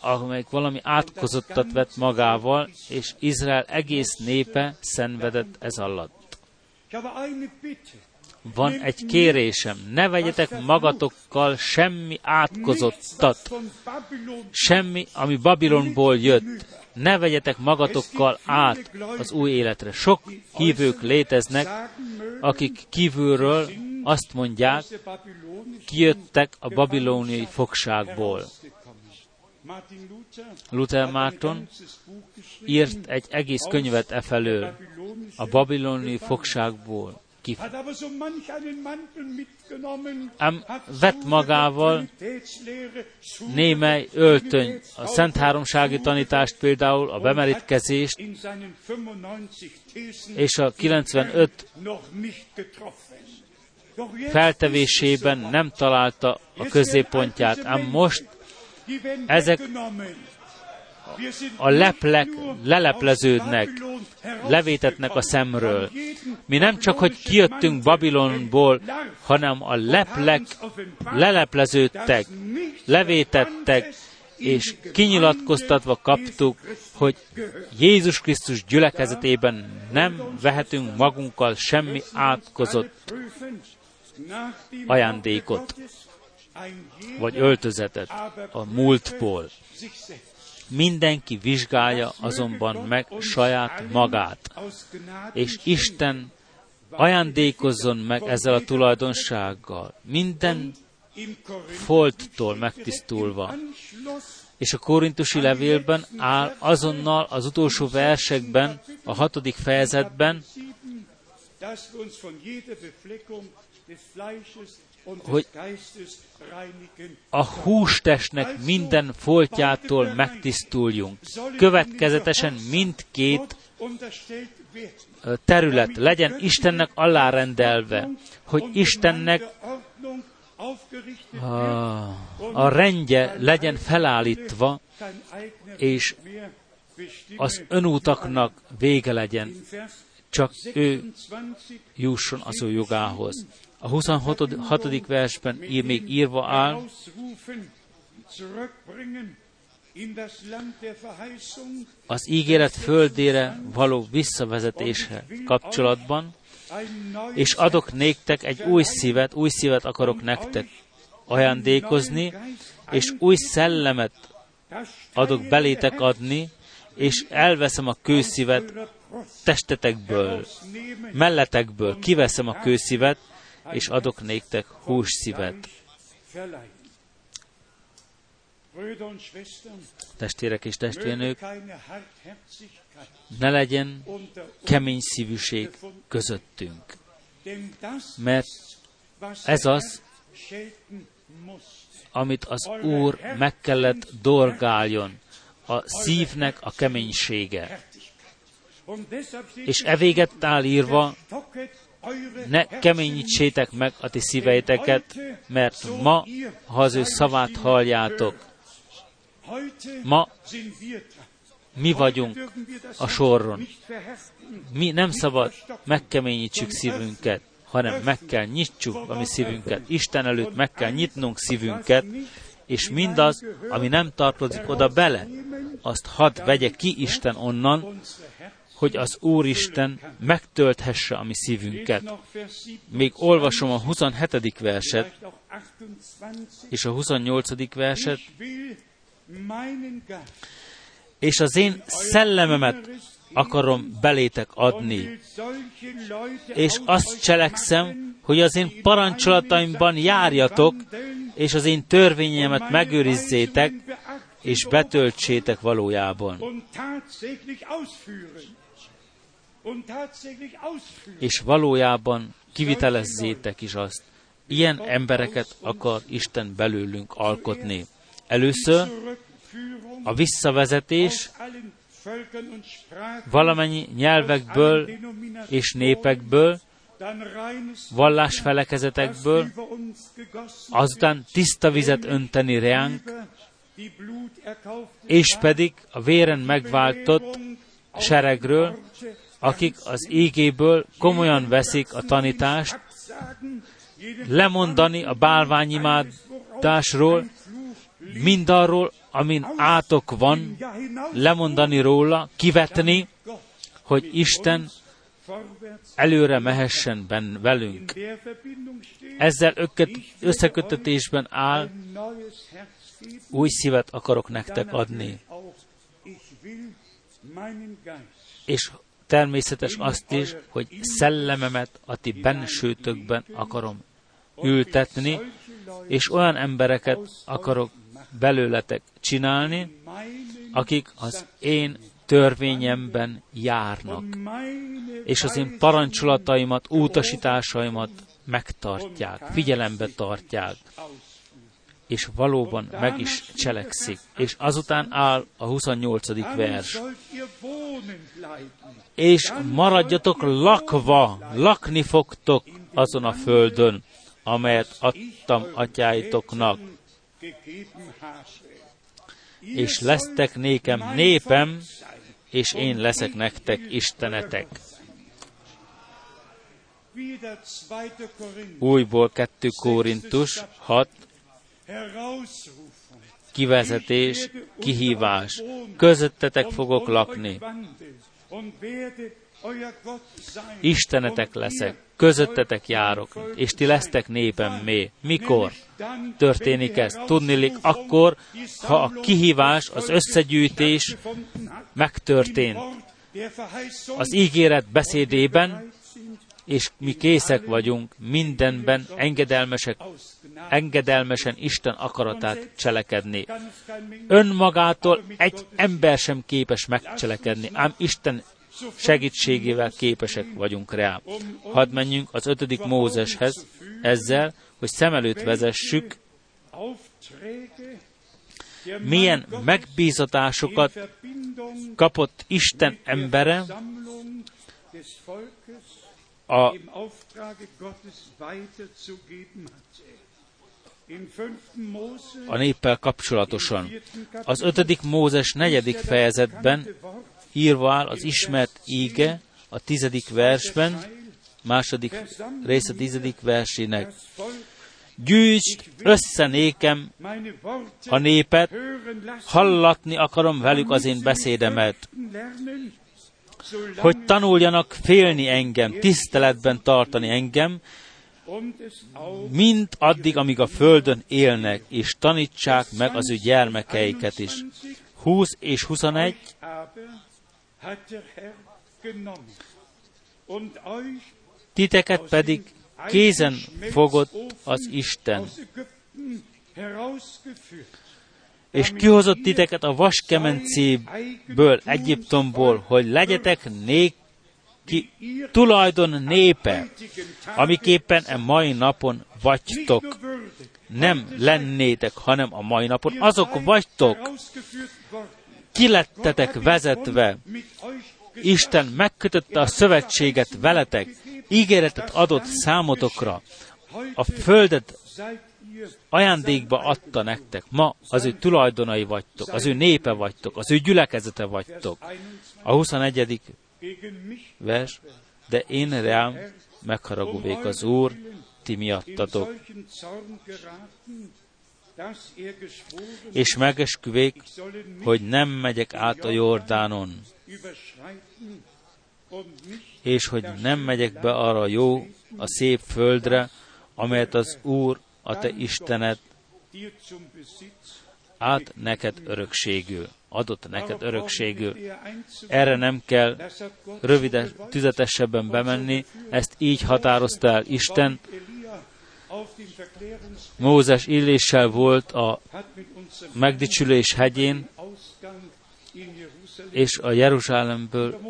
amelyik valami átkozottat vett magával, és Izrael egész népe szenvedett ez alatt. Van egy kérésem, ne vegyetek magatokkal semmi átkozottat, semmi, ami Babilonból jött, ne vegyetek magatokkal át az új életre. Sok hívők léteznek, akik kívülről azt mondják, kijöttek a babilóniai fogságból. Luther Márton írt egy egész könyvet e felől, a babiloni fogságból kif. Ám vett magával némely öltöny, a Szent Háromsági tanítást például, a bemerítkezést, és a 95 feltevésében nem találta a középpontját, ám most ezek a leplek lelepleződnek, levétetnek a szemről. Mi nem csak, hogy kijöttünk Babilonból, hanem a leplek lelepleződtek, levétettek, és kinyilatkoztatva kaptuk, hogy Jézus Krisztus gyülekezetében nem vehetünk magunkkal semmi átkozott ajándékot, vagy öltözetet a múltból. Mindenki vizsgálja azonban meg saját magát, és Isten ajándékozzon meg ezzel a tulajdonsággal, minden folttól megtisztulva. És a korintusi levélben áll azonnal az utolsó versekben, a hatodik fejezetben, hogy a hústestnek minden foltjától megtisztuljunk. Következetesen mindkét terület. Legyen Istennek alárendelve, hogy Istennek a, a rendje legyen felállítva, és az önútaknak vége legyen, csak ő jusson az ő jogához. A 26. versben ír, még írva áll, az ígéret földére való visszavezetése kapcsolatban, és adok néktek egy új szívet, új szívet akarok nektek ajándékozni, és új szellemet adok belétek adni, és elveszem a kőszívet testetekből, melletekből, kiveszem a kőszívet, és adok néktek hússzívet. Testvérek és testvérnők, ne legyen kemény szívűség közöttünk, mert ez az, amit az Úr meg kellett dorgáljon, a szívnek a keménysége. És e véget áll írva, ne keményítsétek meg a ti szíveiteket, mert ma, ha az ő szavát halljátok, ma mi vagyunk a soron. Mi nem szabad megkeményítsük szívünket, hanem meg kell nyitsuk a mi szívünket. Isten előtt meg kell nyitnunk szívünket, és mindaz, ami nem tartozik oda bele, azt hadd vegye ki Isten onnan, hogy az Úristen megtölthesse a mi szívünket. Még olvasom a 27. verset és a 28. verset, és az én szellememet akarom belétek adni. És azt cselekszem, hogy az én parancsolataimban járjatok, és az én törvényemet megőrizzétek, és betöltsétek valójában. És valójában kivitelezzétek is azt. Ilyen embereket akar Isten belőlünk alkotni. Először a visszavezetés valamennyi nyelvekből és népekből, vallásfelekezetekből, azután tiszta vizet önteni reánk, és pedig a véren megváltott seregről, akik az égéből komolyan veszik a tanítást, lemondani a bálványimádásról, mindarról, amin átok van, lemondani róla, kivetni, hogy Isten előre mehessen ben velünk. Ezzel összekötetésben áll, új szívet akarok nektek adni. És természetes azt is, hogy szellememet a ti bensőtökben akarom ültetni, és olyan embereket akarok belőletek csinálni, akik az én törvényemben járnak, és az én parancsolataimat, utasításaimat megtartják, figyelembe tartják, és valóban meg is cselekszik. És azután áll a 28. vers. És maradjatok lakva, lakni fogtok azon a földön, amelyet adtam atyáitoknak. És lesztek nékem népem, és én leszek nektek istenetek. Újból 2 Korintus 6, kivezetés, kihívás. Közöttetek fogok lakni. Istenetek leszek, közöttetek járok, és ti lesztek népem mé. Mikor történik ez? Tudnilik akkor, ha a kihívás, az összegyűjtés megtörtént. Az ígéret beszédében, és mi készek vagyunk mindenben engedelmesek, engedelmesen Isten akaratát cselekedni. Önmagától egy ember sem képes megcselekedni, ám Isten segítségével képesek vagyunk rá. Hadd menjünk az ötödik Mózeshez ezzel, hogy szem előtt vezessük, milyen megbízatásokat kapott Isten embere a a néppel kapcsolatosan. Az ötödik Mózes negyedik fejezetben írva áll az ismert íge a tizedik versben, második rész a tizedik versének. Gyűjtsd össze nékem a népet, hallatni akarom velük az én beszédemet, hogy tanuljanak félni engem, tiszteletben tartani engem, mind addig, amíg a földön élnek, és tanítsák meg az ő gyermekeiket is. 20 és 21. Titeket pedig kézen fogott az Isten, és kihozott titeket a vaskemencéből, Egyiptomból, hogy legyetek nék ki tulajdon népe, amiképpen a mai napon vagytok. Nem lennétek, hanem a mai napon azok vagytok. Ki lettetek vezetve. Isten megkötötte a szövetséget veletek, ígéretet adott számotokra. A földet ajándékba adta nektek. Ma az ő tulajdonai vagytok, az ő népe vagytok, az ő gyülekezete vagytok. A 21 vers, de én rám megharagudék az Úr, ti miattatok. És megesküvék, hogy nem megyek át a Jordánon, és hogy nem megyek be arra jó, a szép földre, amelyet az Úr, a te Istened át neked örökségül adott neked örökségül. Erre nem kell rövides, tüzetesebben bemenni, ezt így határozta el Isten. Mózes illéssel volt a megdicsülés hegyén, és a Jeruzsálemből,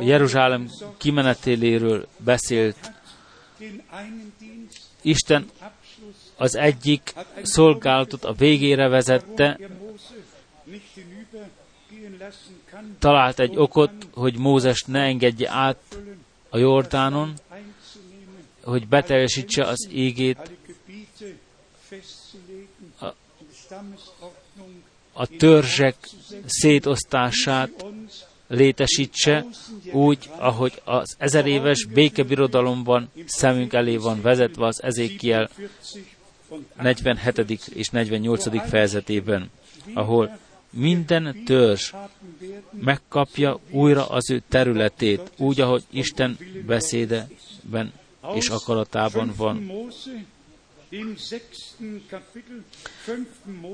Jeruzsálem kimenetéléről beszélt. Isten az egyik szolgálatot a végére vezette, talált egy okot, hogy Mózes ne engedje át a Jordánon, hogy beteljesítse az égét, a, a törzsek szétosztását létesítse, úgy, ahogy az ezer éves békebirodalomban szemünk elé van vezetve az Ezékiel 47. és 48. fejezetében, ahol minden törzs megkapja újra az ő területét, úgy, ahogy Isten beszédeben és akaratában van.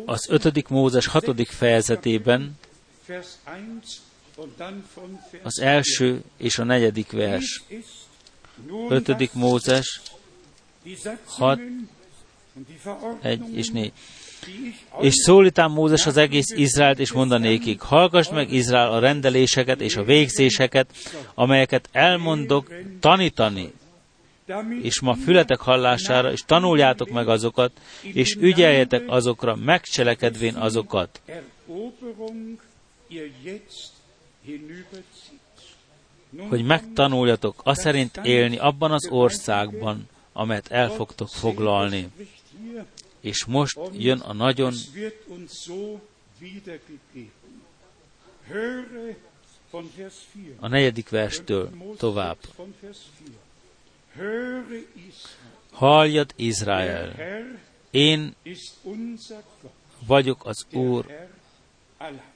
Az ötödik Mózes hatodik fejezetében az első és a negyedik vers. Ötödik Mózes 6, 1 és 4. És szólítám Mózes az egész Izraelt, és mondanékig, hallgass meg Izrael a rendeléseket és a végzéseket, amelyeket elmondok tanítani, és ma fületek hallására, és tanuljátok meg azokat, és ügyeljetek azokra, megcselekedvén azokat. Hogy megtanuljatok azt szerint élni abban az országban, amelyet el fogtok foglalni. És most jön a nagyon a negyedik verstől tovább. Halljad Izrael, én vagyok az Úr,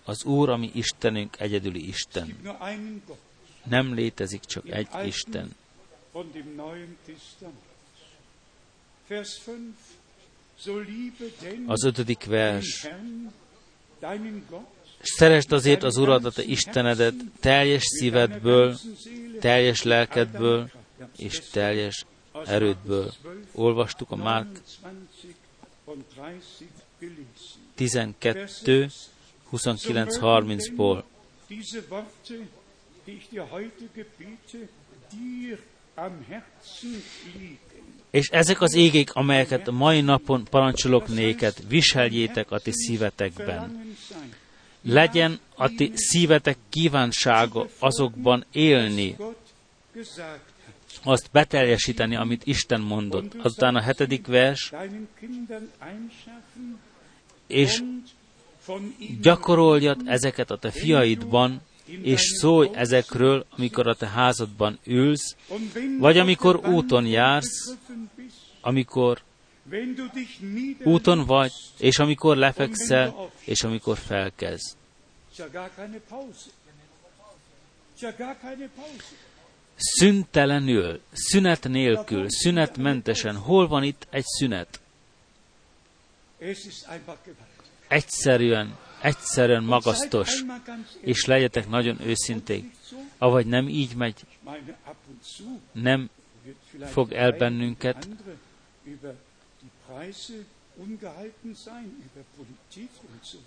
az Úr, ami Istenünk, egyedüli Isten. Nem létezik csak egy Isten. Az ötödik vers. Szeresd azért az Urat, a te Istenedet, teljes szívedből, teljes lelkedből és teljes erődből. Olvastuk a Márk 12, 29-30-ból. És ezek az égék, amelyeket mai napon parancsolok néked, viseljétek a ti szívetekben. Legyen a ti szívetek kívánsága azokban élni, azt beteljesíteni, amit Isten mondott. Azután a hetedik vers, és gyakoroljad ezeket a te fiaidban, és szólj ezekről, amikor a te házadban ülsz, vagy amikor úton jársz, amikor úton vagy, és amikor lefekszel, és amikor felkezd. Szüntelenül, szünet nélkül, szünetmentesen. Hol van itt egy szünet? Egyszerűen, egyszerűen magasztos, és legyetek nagyon őszinték. Avagy nem így megy, nem fog el bennünket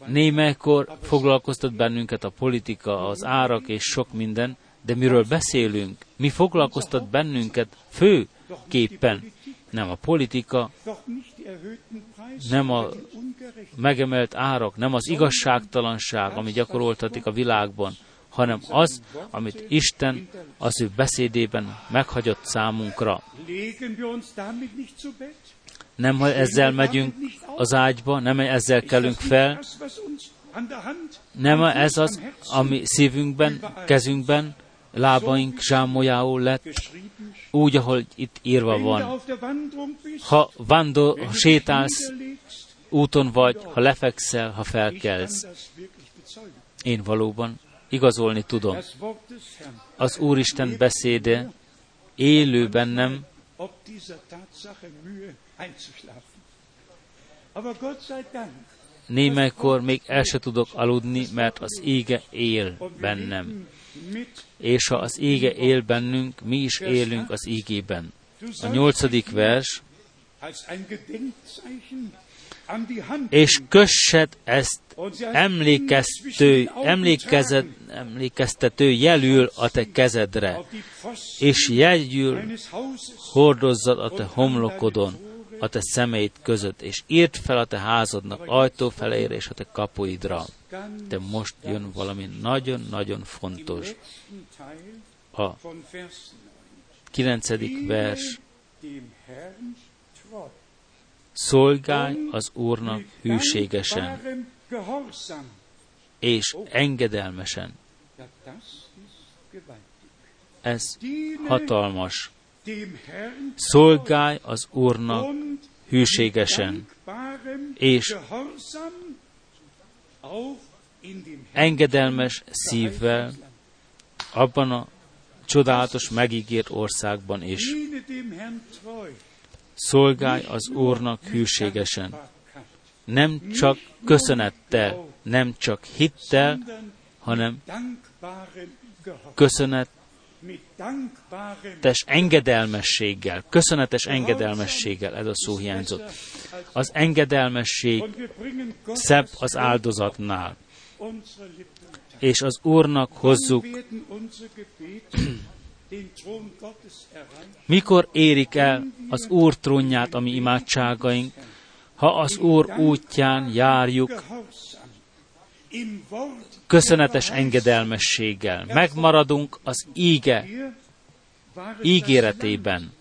Némelykor foglalkoztat bennünket a politika, az árak és sok minden, de miről beszélünk? Mi foglalkoztat bennünket főképpen? Nem a politika, nem a megemelt árak, nem az igazságtalanság, ami gyakoroltatik a világban, hanem az, amit Isten az ő beszédében meghagyott számunkra. Nem, ha ezzel megyünk az ágyba, nem ezzel kelünk fel, nem ez az, ami szívünkben, kezünkben, lábaink zsámolyául lett, úgy, ahogy itt írva van. Ha vándor, ha sétálsz, úton vagy, ha lefekszel, ha felkelsz. Én valóban igazolni tudom. Az Úristen beszéde élő bennem, Némelykor még el se tudok aludni, mert az ége él bennem. És ha az ége él bennünk, mi is élünk az ígében. A nyolcadik vers, és kössed ezt emlékeztő, emlékezet, emlékeztető jelül a te kezedre, és jegyül hordozzad a te homlokodon, a te szemeid között, és írd fel a te házadnak ajtó felére és a te kapuidra. De most jön valami nagyon-nagyon fontos. A kilencedik vers. Szolgálj az Úrnak hűségesen és engedelmesen. Ez hatalmas. Szolgálj az Úrnak hűségesen, és engedelmes szívvel abban a csodálatos megígért országban is. Szolgálj az Úrnak hűségesen. Nem csak köszönettel, nem csak hittel, hanem köszönet köszönetes engedelmességgel, köszönetes engedelmességgel, ez a szó hiányzott. Az engedelmesség szebb az áldozatnál. És az Úrnak hozzuk, <clears throat> mikor érik el az Úr trónját a mi imádságaink, ha az Úr útján járjuk, köszönetes engedelmességgel. Megmaradunk az íge ígéretében.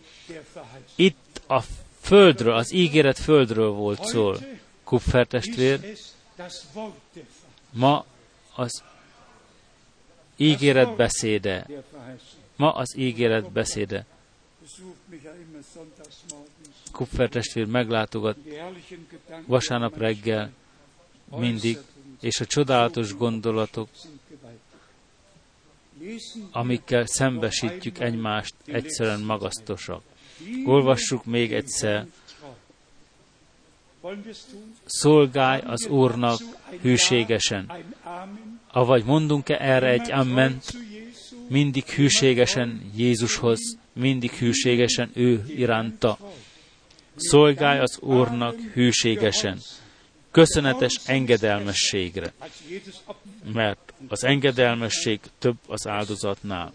Itt a földről, az ígéret földről volt szó. Kupfer testvér, ma az ígéret beszéde. Ma az ígéret beszéde. Kupfer testvér meglátogat vasárnap reggel mindig és a csodálatos gondolatok, amikkel szembesítjük egymást, egyszerűen magasztosak. Olvassuk még egyszer. Szolgálj az Úrnak hűségesen. Avagy mondunk-e erre egy amment, mindig hűségesen Jézushoz, mindig hűségesen ő iránta. Szolgálj az Úrnak hűségesen köszönetes engedelmességre, mert az engedelmesség több az áldozatnál.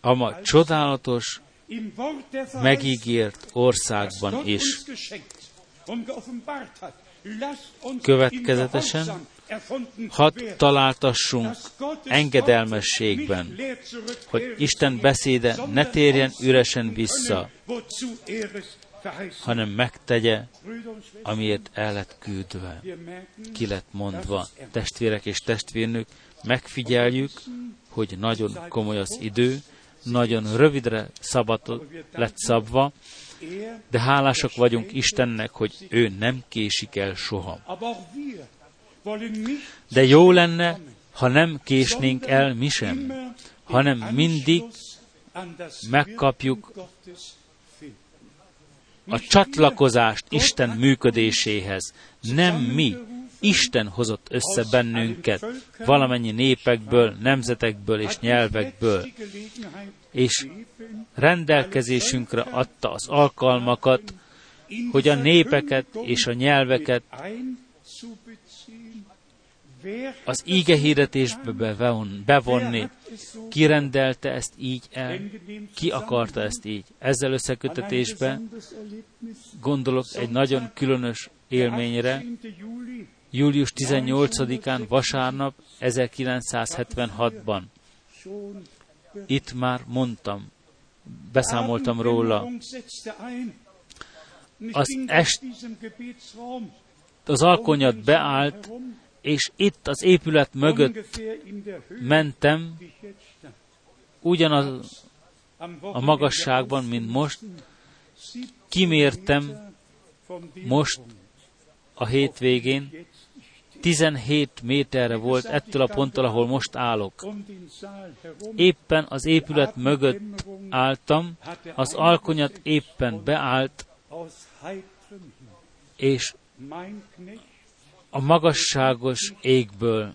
A ma csodálatos, megígért országban is. Következetesen hadd találtassunk engedelmességben, hogy Isten beszéde ne térjen üresen vissza, hanem megtegye, amiért el lett küldve, ki lett mondva. Testvérek és testvérnők, megfigyeljük, hogy nagyon komoly az idő, nagyon rövidre szabad lett szabva, de hálásak vagyunk Istennek, hogy ő nem késik el soha. De jó lenne, ha nem késnénk el mi sem, hanem mindig megkapjuk a csatlakozást Isten működéséhez. Nem mi, Isten hozott össze bennünket valamennyi népekből, nemzetekből és nyelvekből, és rendelkezésünkre adta az alkalmakat, hogy a népeket és a nyelveket az íge hirdetésbe bevonni. Ki rendelte ezt így el? Ki akarta ezt így? Ezzel összekötetésben gondolok egy nagyon különös élményre. Július 18-án vasárnap 1976-ban. Itt már mondtam, beszámoltam róla. Az est, az alkonyat beállt, és itt az épület mögött mentem, ugyanaz a magasságban, mint most, kimértem most a hétvégén, 17 méterre volt ettől a ponttól, ahol most állok. Éppen az épület mögött álltam, az alkonyat éppen beállt, és a magasságos égből.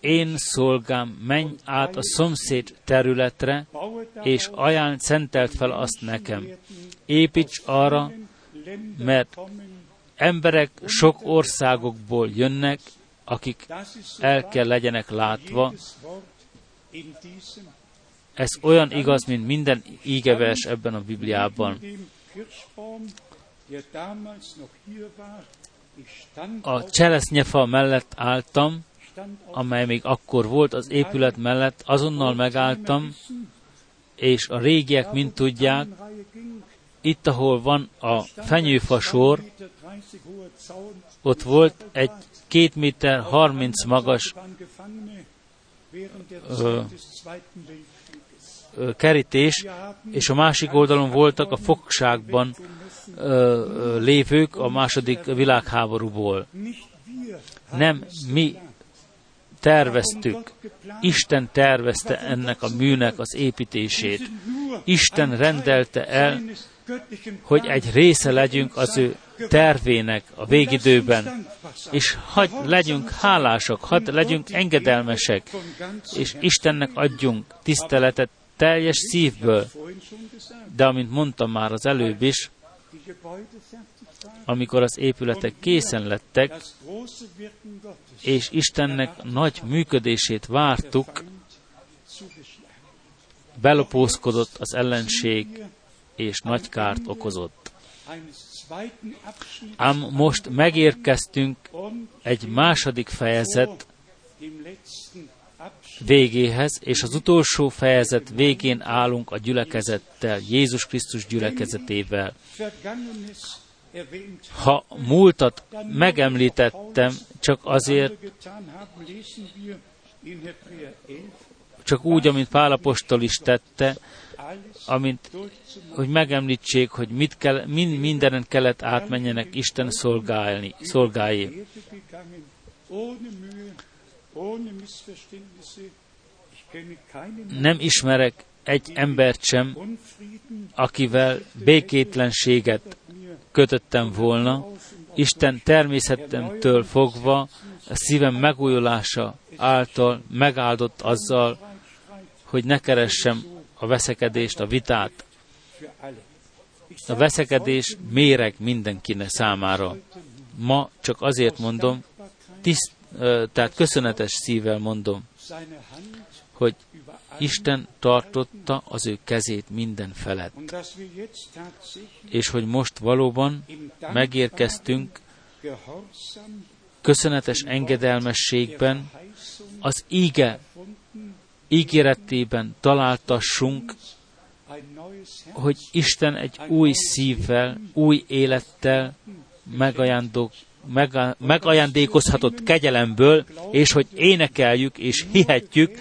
Én szolgám, menj át a szomszéd területre, és ajánl szentelt fel azt nekem. Építs arra, mert emberek sok országokból jönnek, akik el kell legyenek látva. Ez olyan igaz, mint minden ígevers ebben a Bibliában a cseresznyefa mellett álltam, amely még akkor volt az épület mellett, azonnal megálltam, és a régiek mind tudják, itt, ahol van a fenyőfa sor, ott volt egy két méter 30 magas ö, ö, kerítés, és a másik oldalon voltak a fogságban ö, lévők a második világháborúból. Nem mi terveztük, Isten tervezte ennek a műnek az építését. Isten rendelte el, hogy egy része legyünk az ő tervének a végidőben, és hagy legyünk hálások, hadd legyünk engedelmesek, és Istennek adjunk tiszteletet teljes szívből. De amint mondtam már az előbb is, amikor az épületek készen lettek, és Istennek nagy működését vártuk, belopózkodott az ellenség, és nagy kárt okozott. Ám most megérkeztünk egy második fejezet végéhez, és az utolsó fejezet végén állunk a gyülekezettel, Jézus Krisztus gyülekezetével. Ha múltat megemlítettem, csak azért, csak úgy, amint Pálapostól is tette, amint, hogy megemlítsék, hogy mit kell, mind, mindenen kellett átmenjenek Isten szolgálni, szolgálni. Nem ismerek egy embert sem, akivel békétlenséget kötöttem volna. Isten természetemtől fogva a szívem megújulása által megáldott azzal, hogy ne keressem a veszekedést, a vitát. A veszekedés méreg mindenkinek számára. Ma csak azért mondom, tiszt, tehát köszönetes szívvel mondom, hogy Isten tartotta az ő kezét minden felett. És hogy most valóban megérkeztünk köszönetes engedelmességben, az íge ígéretében találtassunk, hogy Isten egy új szívvel, új élettel megajándok, megajándékozhatott kegyelemből, és hogy énekeljük és hihetjük,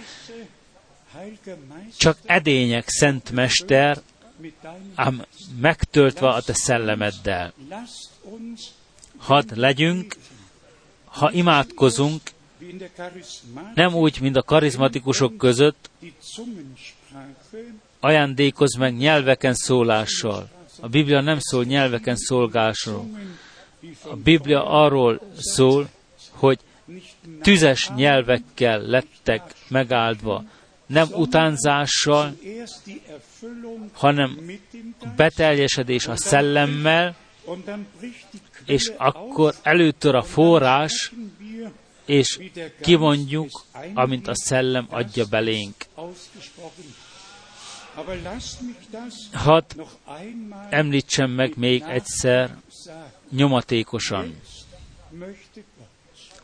csak edények, Szent Mester, ám megtöltve a te szellemeddel. Hadd legyünk, ha imádkozunk, nem úgy, mint a karizmatikusok között, ajándékoz meg nyelveken szólással. A Biblia nem szól nyelveken szolgásról. A Biblia arról szól, hogy tüzes nyelvekkel lettek megáldva, nem utánzással, hanem beteljesedés a szellemmel, és akkor előtör a forrás, és kivonjuk, amint a szellem adja belénk. Hadd említsem meg még egyszer nyomatékosan.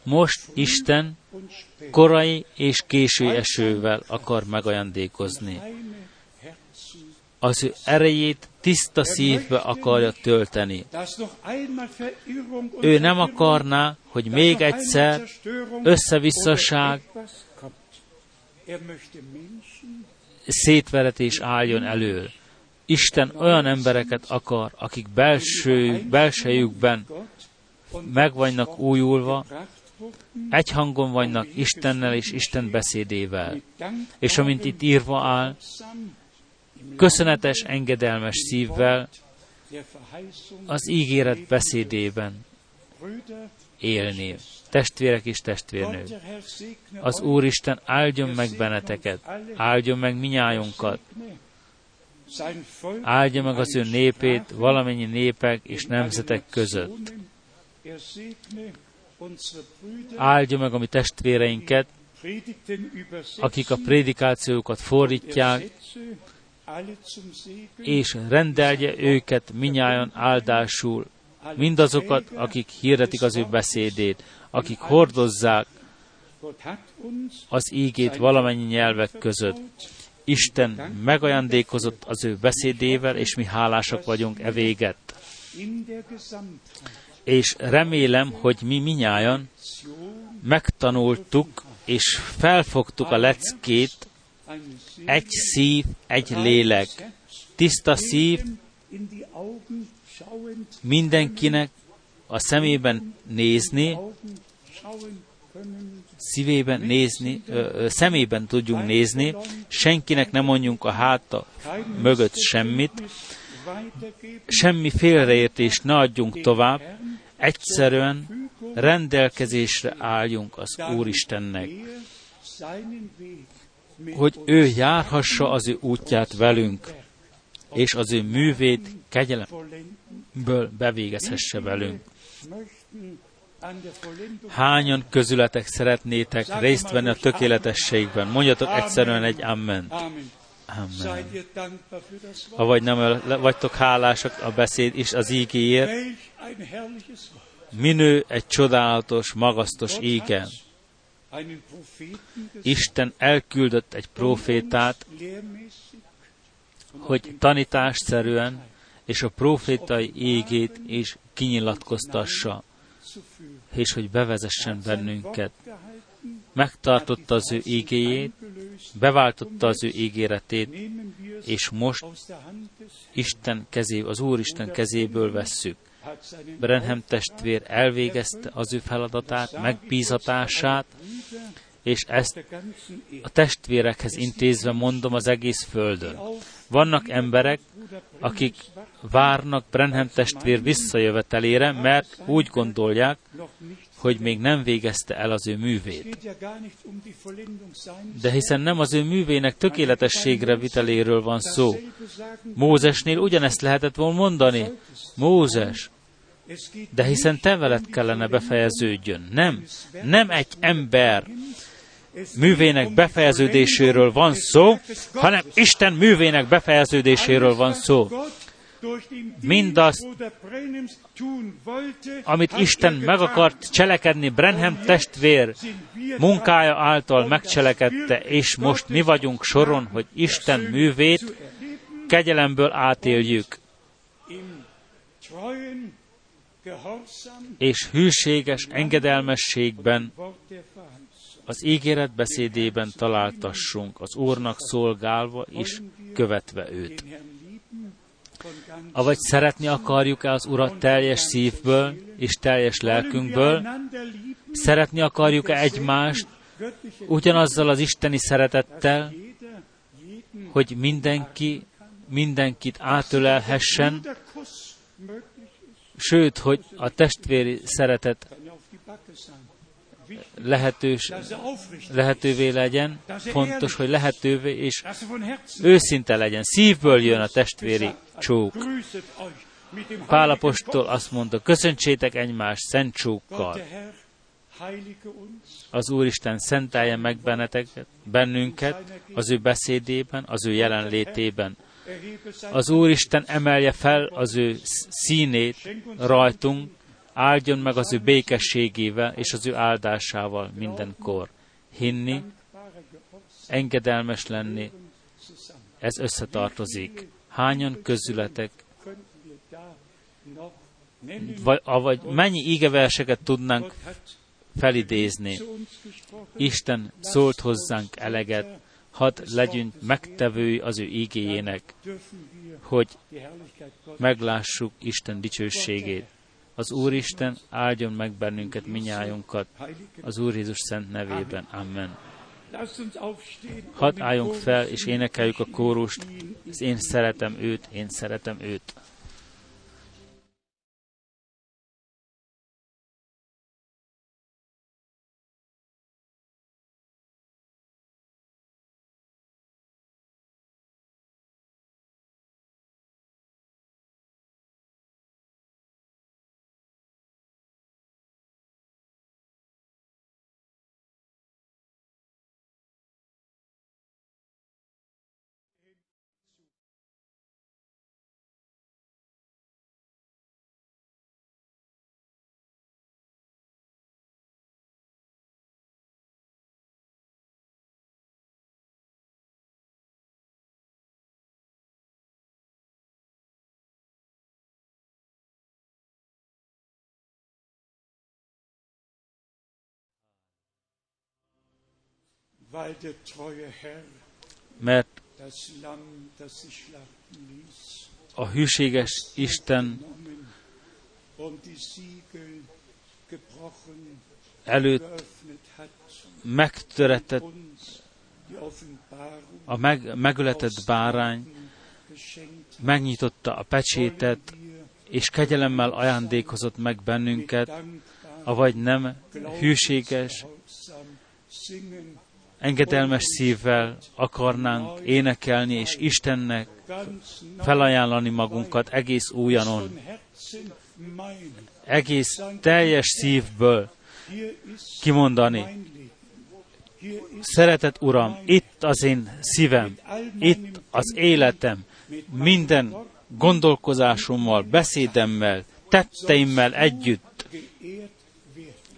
Most Isten korai és késő esővel akar megajándékozni. Az ő erejét tiszta szívbe akarja tölteni. Ő nem akarná, hogy még egyszer összevisszaság, szétveretés álljon elő. Isten olyan embereket akar, akik belső, belsejükben meg vannak újulva, egy hangon vannak Istennel és Isten beszédével. És amint itt írva áll, köszönetes, engedelmes szívvel az ígéret beszédében élni. Testvérek és testvérnők, az Úristen áldjon meg benneteket, áldjon meg minnyájunkat, áldja meg az ő népét valamennyi népek és nemzetek között. Áldja meg a mi testvéreinket, akik a prédikációkat fordítják, és rendelje őket minnyáján áldásul, mindazokat, akik hirdetik az ő beszédét, akik hordozzák az ígét valamennyi nyelvek között. Isten megajándékozott az ő beszédével, és mi hálásak vagyunk e véget. És remélem, hogy mi minnyáján megtanultuk és felfogtuk a leckét, egy szív, egy lélek. Tiszta szív, mindenkinek a szemében nézni, szívében nézni, ö, szemében tudjunk nézni, senkinek nem mondjunk a háta mögött semmit, semmi félreértést ne adjunk tovább, egyszerűen rendelkezésre álljunk az Úristennek, hogy ő járhassa az ő útját velünk, és az ő művét kegyelemből bevégezhesse velünk. Hányan közületek szeretnétek részt venni a tökéletességben? Mondjatok egyszerűen egy amen. Amen. Ha vagy nem vagytok hálásak a beszéd is az ígéért, minő egy csodálatos, magasztos égen. Isten elküldött egy profétát, hogy tanításszerűen és a profétai égét is kinyilatkoztassa, és hogy bevezessen bennünket. Megtartotta az ő ígéjét, beváltotta az ő ígéretét, és most Isten kezé, az Úristen kezéből vesszük. Brenhem testvér elvégezte az ő feladatát, megbízatását, és ezt a testvérekhez intézve mondom az egész földön. Vannak emberek, akik várnak Brenhem testvér visszajövetelére, mert úgy gondolják, hogy még nem végezte el az ő művét. De hiszen nem az ő művének tökéletességre viteléről van szó. Mózesnél ugyanezt lehetett volna mondani. Mózes, de hiszen te veled kellene befejeződjön. Nem, nem egy ember művének befejeződéséről van szó, hanem Isten művének befejeződéséről van szó. Mindazt, amit Isten meg akart cselekedni. Brenham testvér munkája által megcselekedte, és most mi vagyunk soron, hogy Isten művét kegyelemből átéljük. és hűséges engedelmességben az ígéret beszédében találtassunk, az Úrnak szolgálva és követve őt. Avagy szeretni akarjuk-e az Urat teljes szívből és teljes lelkünkből, szeretni akarjuk-e egymást ugyanazzal az isteni szeretettel, hogy mindenki mindenkit átölelhessen, sőt, hogy a testvéri szeretet lehetős, lehetővé legyen, fontos, hogy lehetővé és őszinte legyen. Szívből jön a testvéri csók. Pálapostól azt mondta, köszöntsétek egymást szent csókkal. Az Úristen szentelje meg benneteket, bennünket az ő beszédében, az ő jelenlétében. Az Úristen emelje fel az ő színét rajtunk, áldjon meg az ő békességével és az ő áldásával mindenkor. Hinni, engedelmes lenni, ez összetartozik. Hányan közületek, vagy, mennyi ígeverseket tudnánk felidézni. Isten szólt hozzánk eleget, hadd legyünk megtevői az ő ígéjének, hogy meglássuk Isten dicsőségét. Az Úristen áldjon meg bennünket, minnyájunkat, az Úr Jézus szent nevében. Amen. Hadd álljunk fel, és énekeljük a kórust, én szeretem őt, én szeretem őt. Mert a hűséges Isten előtt megtöretett a meg, megöletett bárány, megnyitotta a pecsétet, és kegyelemmel ajándékozott meg bennünket, avagy nem hűséges engedelmes szívvel akarnánk énekelni, és Istennek felajánlani magunkat egész újanon, egész teljes szívből kimondani, Szeretett Uram, itt az én szívem, itt az életem, minden gondolkozásommal, beszédemmel, tetteimmel együtt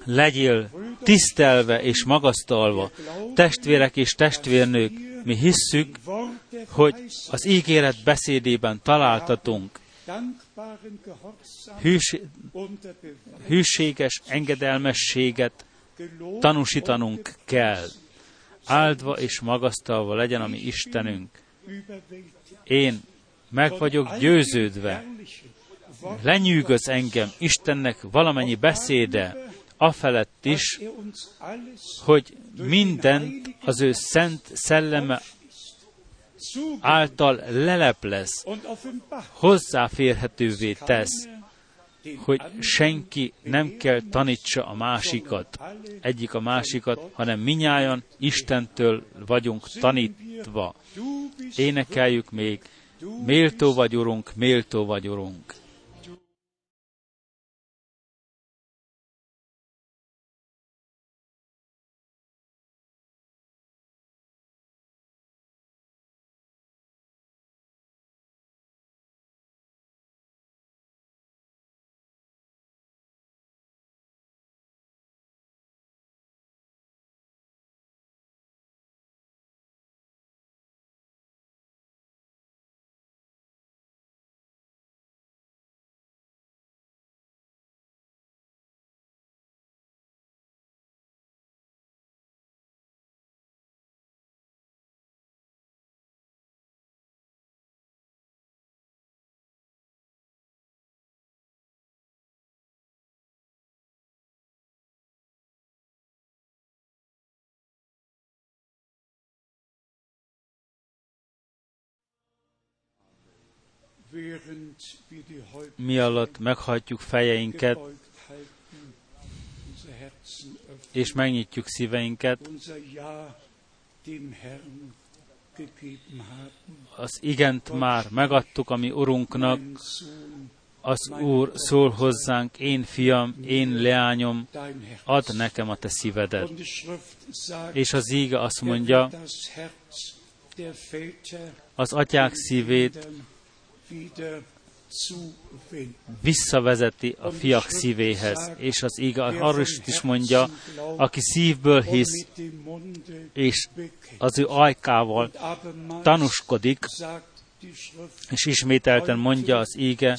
legyél tisztelve és magasztalva. Testvérek és testvérnők, mi hisszük, hogy az ígéret beszédében találtatunk hűs, hűséges engedelmességet tanúsítanunk kell. Áldva és magasztalva legyen a mi Istenünk. Én meg vagyok győződve, lenyűgöz engem Istennek valamennyi beszéde, afelett is, hogy mindent az ő szent szelleme által leleplez, hozzáférhetővé tesz, hogy senki nem kell tanítsa a másikat, egyik a másikat, hanem minnyáján Istentől vagyunk tanítva. Énekeljük még, méltó vagy, Urunk, méltó vagy, Urunk. Mi alatt meghajtjuk fejeinket, és megnyitjuk szíveinket, az igent már megadtuk a mi Urunknak, az Úr szól hozzánk, én fiam, én leányom, add nekem a te szívedet. És az íge azt mondja, az atyák szívét visszavezeti a fiak szívéhez, és az igaz, arról is, is mondja, aki szívből hisz, és az ő ajkával tanúskodik, és ismételten mondja az íge,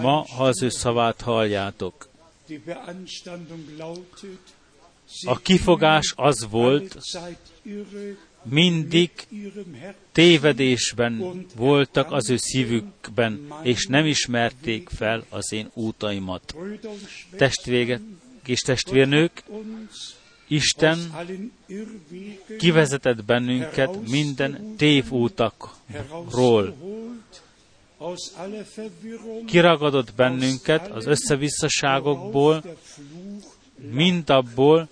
ma, ha az ő szavát halljátok. A kifogás az volt, mindig tévedésben voltak az ő szívükben, és nem ismerték fel az én útaimat. Testvégek és testvérnők, Isten kivezetett bennünket minden tévútakról. Kiragadott bennünket az összevisszaságokból, mindabból,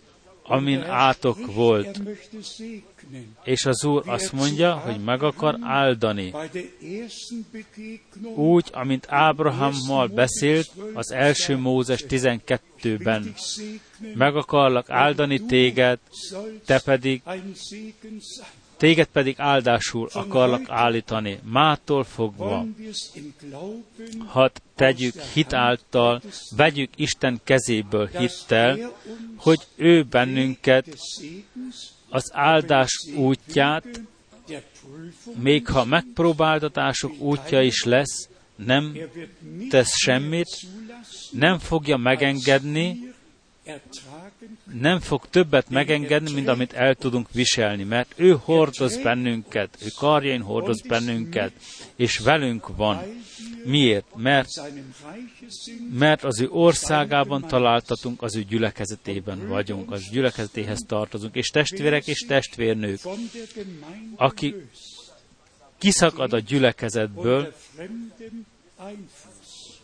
amin átok volt. És az Úr azt mondja, hogy meg akar áldani. Úgy, amint Ábrahammal beszélt az első Mózes 12-ben. Meg akarlak áldani téged, te pedig téged pedig áldásul akarlak állítani, mától fogva. Hadd tegyük hit által, vegyük Isten kezéből hittel, hogy ő bennünket az áldás útját, még ha megpróbáltatások útja is lesz, nem tesz semmit, nem fogja megengedni, nem fog többet megengedni, mint amit el tudunk viselni, mert ő hordoz bennünket, ő karjain hordoz bennünket, és velünk van. Miért? Mert, mert az ő országában találtatunk, az ő gyülekezetében vagyunk, az gyülekezetéhez tartozunk, és testvérek és testvérnők, aki kiszakad a gyülekezetből,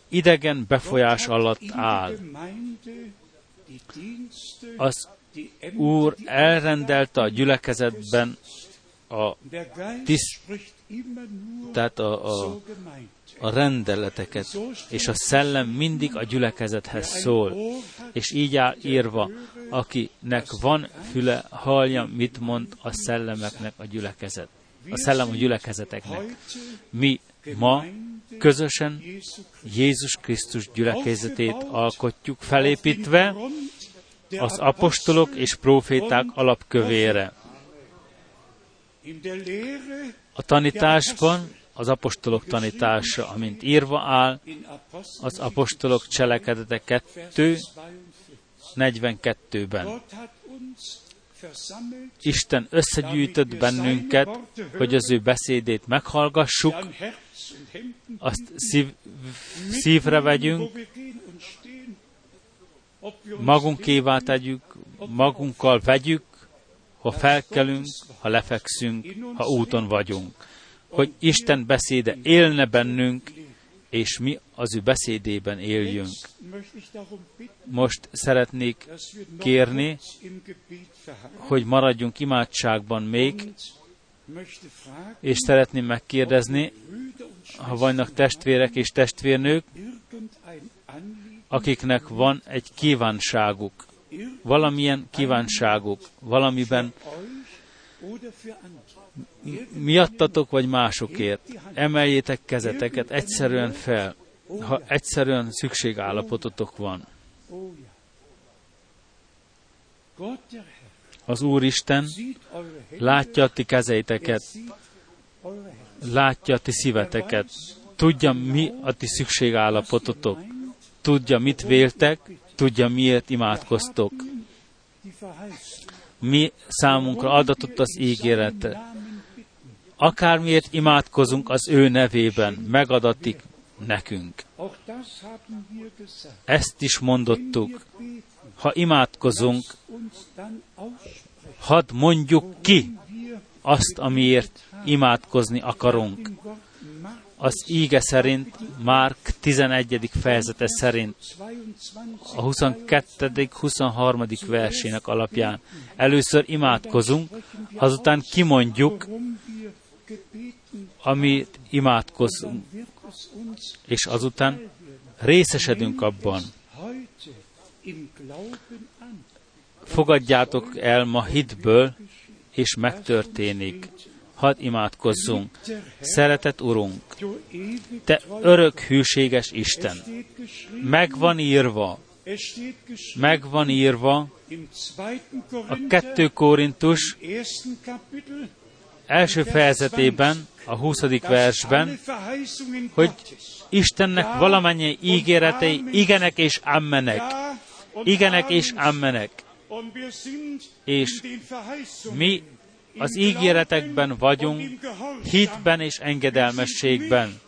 idegen befolyás alatt áll. Az Úr elrendelte a gyülekezetben a tiszt, tehát a, a, a rendeleteket, és a szellem mindig a gyülekezethez szól. És így áll írva, akinek van füle, hallja, mit mond a szellemeknek a gyülekezet. A szellem a gyülekezeteknek. Mi ma közösen Jézus Krisztus gyülekezetét alkotjuk, felépítve az apostolok és proféták alapkövére. A tanításban az apostolok tanítása, amint írva áll, az apostolok cselekedete 2, 42-ben. Isten összegyűjtött bennünket, hogy az ő beszédét meghallgassuk, azt szív, szívre vegyünk, magunkévá tegyük, magunkkal vegyük, ha felkelünk, ha lefekszünk, ha úton vagyunk. Hogy Isten beszéde élne bennünk, és mi az ő beszédében éljünk. Most szeretnék kérni, hogy maradjunk imádságban még, és szeretném megkérdezni, ha vannak testvérek és testvérnők, akiknek van egy kívánságuk, valamilyen kívánságuk, valamiben miattatok vagy másokért, emeljétek kezeteket egyszerűen fel, ha egyszerűen szükségállapototok van. Az Úristen látja a ti kezeiteket, látja a ti szíveteket, tudja, mi a ti szükségállapototok, tudja, mit véltek, tudja, miért imádkoztok. Mi számunkra adatott az ígérete. Akármiért imádkozunk az ő nevében, megadatik nekünk. Ezt is mondottuk. Ha imádkozunk, hadd mondjuk ki azt, amiért imádkozni akarunk. Az íge szerint, Márk 11. fejezete szerint, a 22. 23. versének alapján. Először imádkozunk, azután kimondjuk, amit imádkozunk, és azután részesedünk abban. Fogadjátok el ma hitből, és megtörténik. Hadd imádkozzunk. Szeretett Urunk, Te örök hűséges Isten. Meg van írva, meg van írva a 2 Korintus első fejezetében, a 20. versben, hogy Istennek valamennyi ígéretei igenek és ammenek. Igenek és ammenek. És mi az ígéretekben vagyunk, hitben és engedelmességben.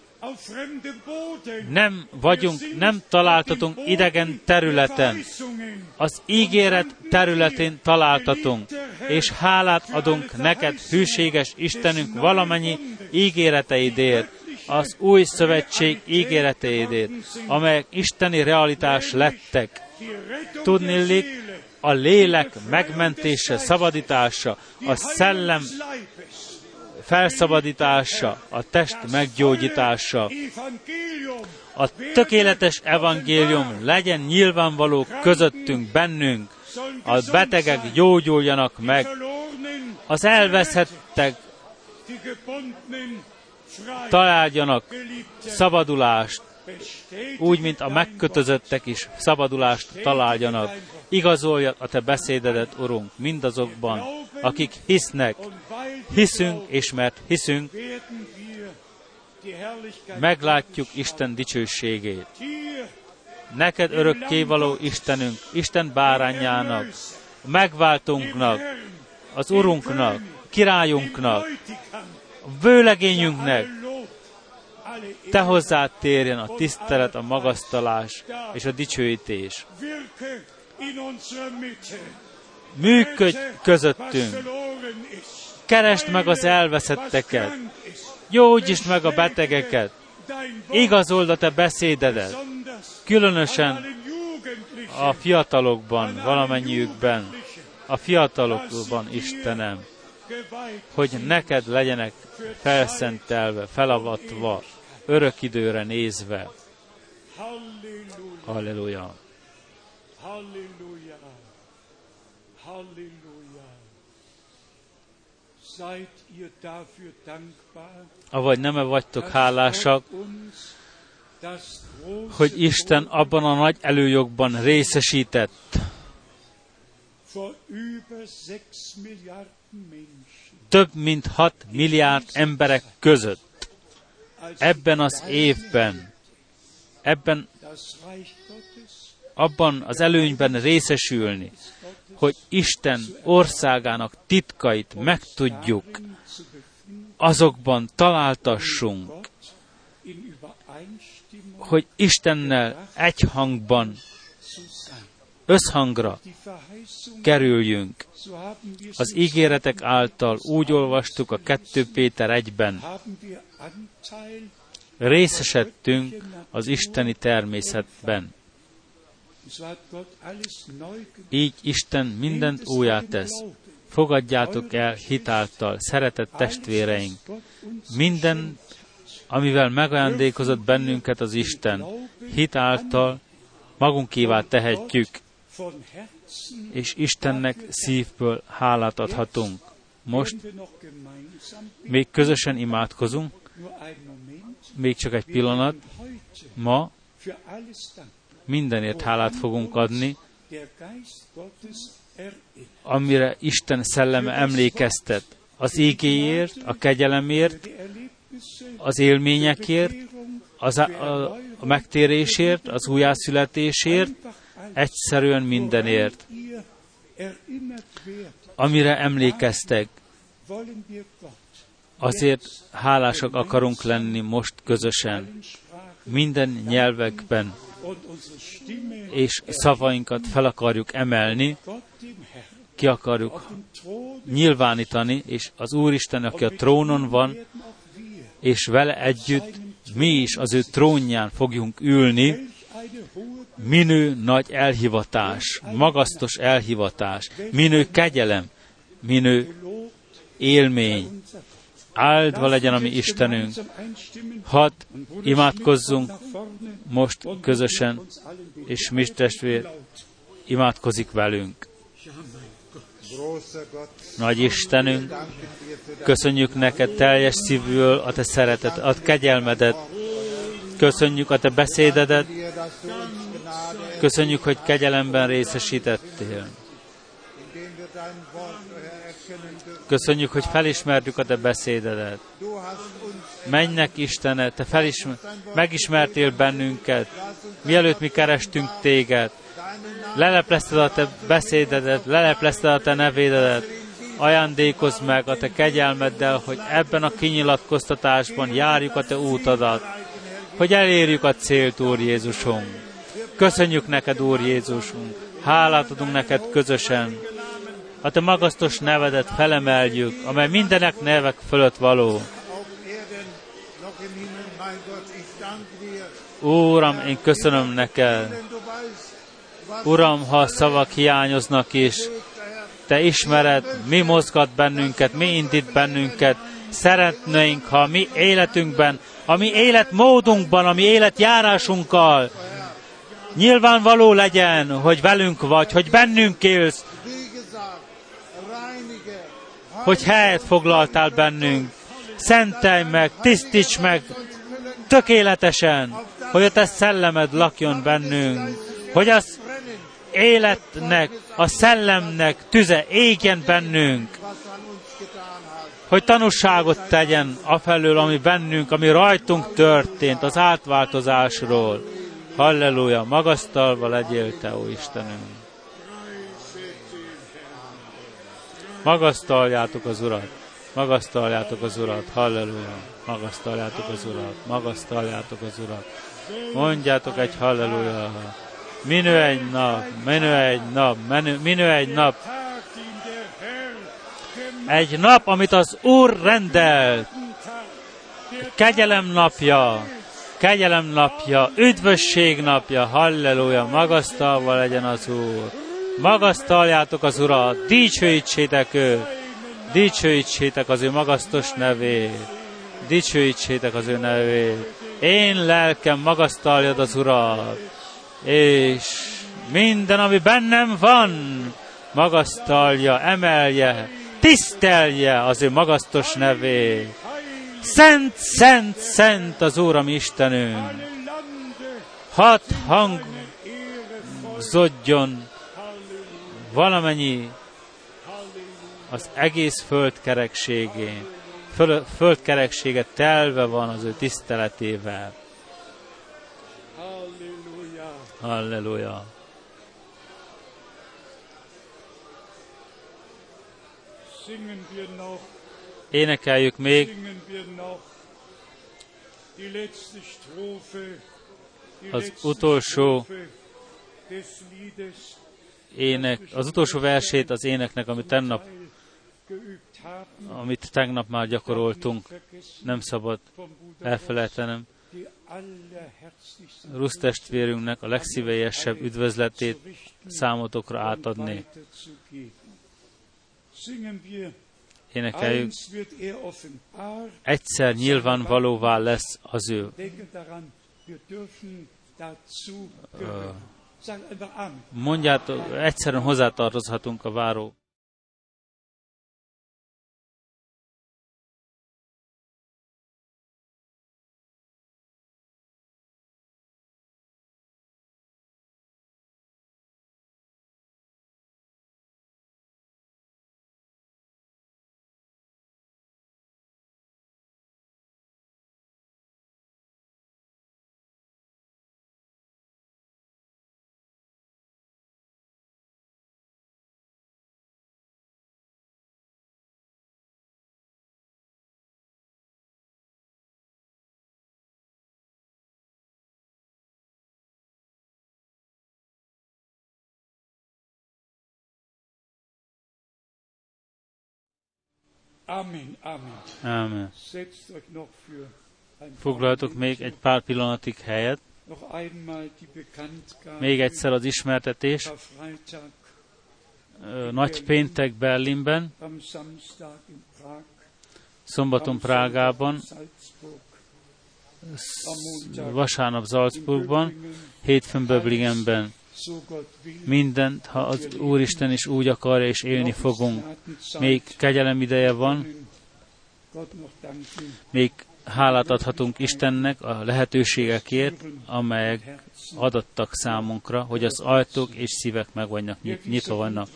Nem vagyunk, nem találtatunk idegen területen. Az ígéret területén találtatunk, és hálát adunk neked, hűséges Istenünk, valamennyi ígéreteidért, az új szövetség ígéreteidért, amelyek isteni realitás lettek. Tudnillik, a lélek megmentése, szabadítása, a szellem felszabadítása, a test meggyógyítása. A tökéletes evangélium legyen nyilvánvaló közöttünk, bennünk, a betegek gyógyuljanak meg, az elveszhettek találjanak szabadulást, úgy, mint a megkötözöttek is szabadulást találjanak. Igazolja a te beszédedet, Urunk, mindazokban, akik hisznek, hiszünk, és mert hiszünk, meglátjuk Isten dicsőségét. Neked örökkévaló Istenünk, Isten bárányának, megváltunknak, az Urunknak, királyunknak, vőlegényünknek, te hozzád térjen a tisztelet, a magasztalás és a dicsőítés. Működj közöttünk. Keresd meg az elveszetteket. Gyógyítsd meg a betegeket. Igazold a te beszédedet. Különösen a fiatalokban, valamennyiükben, a fiatalokban, Istenem, hogy neked legyenek felszentelve, felavatva, örök időre nézve. Halleluja. Halleluja. Halleluja. Seid ihr dafür dankbar? Avagy nem -e vagytok hálásak, hogy Isten abban a nagy előjogban részesített. Több mint 6 milliárd emberek között ebben az évben, ebben abban az előnyben részesülni, hogy Isten országának titkait megtudjuk, azokban találtassunk, hogy Istennel egyhangban, összhangra kerüljünk. Az ígéretek által úgy olvastuk a 2 Péter 1-ben, részesedtünk az isteni természetben. Így Isten mindent újjá tesz. Fogadjátok el hitáltal, szeretett testvéreink. Minden, amivel megajándékozott bennünket az Isten, hitáltal magunkévá tehetjük, és Istennek szívből hálát adhatunk. Most még közösen imádkozunk, még csak egy pillanat, ma mindenért hálát fogunk adni, amire Isten szelleme emlékeztet. Az égéért, a kegyelemért, az élményekért, az a, a, megtérésért, az újjászületésért, egyszerűen mindenért, amire emlékeztek. Azért hálásak akarunk lenni most közösen, minden nyelvekben, és szavainkat fel akarjuk emelni, ki akarjuk nyilvánítani, és az Úristen, aki a trónon van, és vele együtt mi is az ő trónján fogjunk ülni, minő nagy elhivatás, magasztos elhivatás, minő kegyelem, minő élmény. Áldva legyen a mi Istenünk. Hadd imádkozzunk most közösen, és mi testvér imádkozik velünk. Nagy Istenünk, köszönjük neked teljes szívből a te szeretet, a te kegyelmedet, köszönjük a te beszédedet, köszönjük, hogy kegyelemben részesítettél. Köszönjük, hogy felismertük a te beszédedet. Menjnek Istene, te felismer, megismertél bennünket, mielőtt mi kerestünk téged. Leleplezted a te beszédedet, leleplezted a te nevédedet. Ajándékozz meg a te kegyelmeddel, hogy ebben a kinyilatkoztatásban járjuk a te útadat, hogy elérjük a célt, Úr Jézusunk. Köszönjük neked, Úr Jézusunk. Hálát adunk neked közösen a te magasztos nevedet felemeljük, amely mindenek nevek fölött való. Úram, én köszönöm neked. Uram, ha a szavak hiányoznak is, te ismered, mi mozgat bennünket, mi indít bennünket. Szeretnénk, ha mi életünkben, a mi életmódunkban, a mi életjárásunkkal nyilvánvaló legyen, hogy velünk vagy, hogy bennünk élsz, hogy helyet foglaltál bennünk. Szentelj meg, tisztíts meg tökéletesen, hogy a te szellemed lakjon bennünk, hogy az életnek, a szellemnek tüze égjen bennünk, hogy tanúságot tegyen afelől, ami bennünk, ami rajtunk történt, az átváltozásról. Halleluja, magasztalva legyél Te, ó Istenünk! Magasztaljátok az Urat, magasztaljátok az Urat, halleluja, magasztaljátok az Urat, magasztaljátok az Urat. Mondjátok egy halleluja. Minő egy nap, minő egy nap, minő, minő egy nap. Egy nap, amit az Úr rendelt. Kegyelem napja, kegyelem napja, üdvösség napja, halleluja, magasztalva legyen az Úr. Magasztaljátok az Urat, dicsőítsétek őt, dicsőítsétek az ő magasztos nevét, dicsőítsétek az ő nevét. Én lelkem magasztaljad az Urat, és minden, ami bennem van, magasztalja, emelje, tisztelje az ő magasztos nevét. Szent, szent, szent az Úr, ami Istenünk. Hat hangzodjon valamennyi az egész földkerekségén, föl, földkereksége telve van az ő tiszteletével. Halleluja! Halleluja! Énekeljük még az utolsó ének, az utolsó versét az éneknek, amit tegnap, amit tegnap már gyakoroltunk, nem szabad elfelejtenem. Rusz testvérünknek a legszívélyesebb üdvözletét számotokra átadni. Énekeljük, egyszer nyilvánvalóvá lesz az ő mondjátok, egyszerűen hozzátartozhatunk a váró Amen, Amen. Amen. Foglaltok még egy pár pillanatig helyet. Még egyszer az ismertetés. Nagy péntek Berlinben, szombaton Prágában, vasárnap Salzburgban, hétfőn Böblingenben. Mindent, ha az Úristen is úgy akarja, és élni fogunk. Még kegyelem ideje van, még hálát adhatunk Istennek a lehetőségekért, amelyek adottak számunkra, hogy az ajtók és szívek meg vannak nyit- nyitva vannak.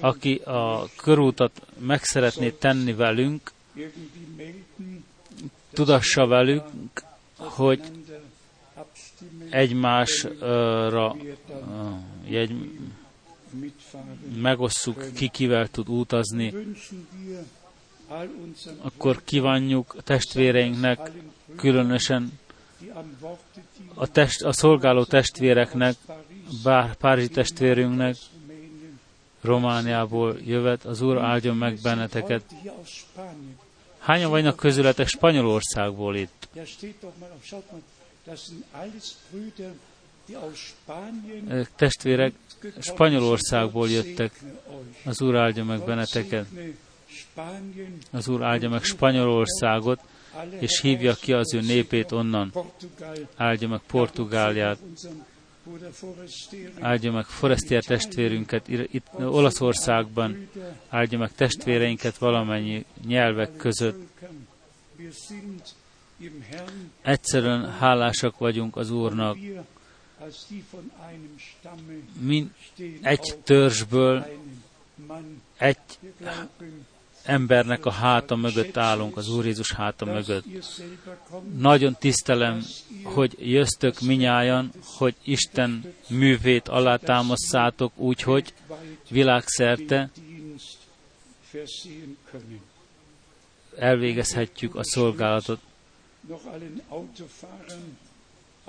Aki a körútat meg szeretné tenni velünk, tudassa velük, hogy egymásra mitfahren. megosszuk, ki kivel tud utazni, akkor kívánjuk testvéreinknek, különösen a, test, a szolgáló testvéreknek, bár Párizsi testvérünknek, Romániából jövet, az Úr áldjon meg benneteket. Hányan vannak közületek Spanyolországból itt? Ezek testvérek Spanyolországból jöttek. Az Úr áldja meg benneteket. Az Úr áldja meg Spanyolországot, és hívja ki az ő népét onnan. Áldja meg Portugáliát, áldja meg Forestier testvérünket itt Olaszországban, áldja meg testvéreinket valamennyi nyelvek között. Egyszerűen hálásak vagyunk az Úrnak. wir, als die von einem Stamme Min stehen egy törzsből, egy embernek a háta mögött állunk, az Úr Jézus háta mögött. Nagyon tisztelem, hogy jöztök minnyájan, hogy Isten művét alátámasztátok úgy, hogy világszerte elvégezhetjük a szolgálatot.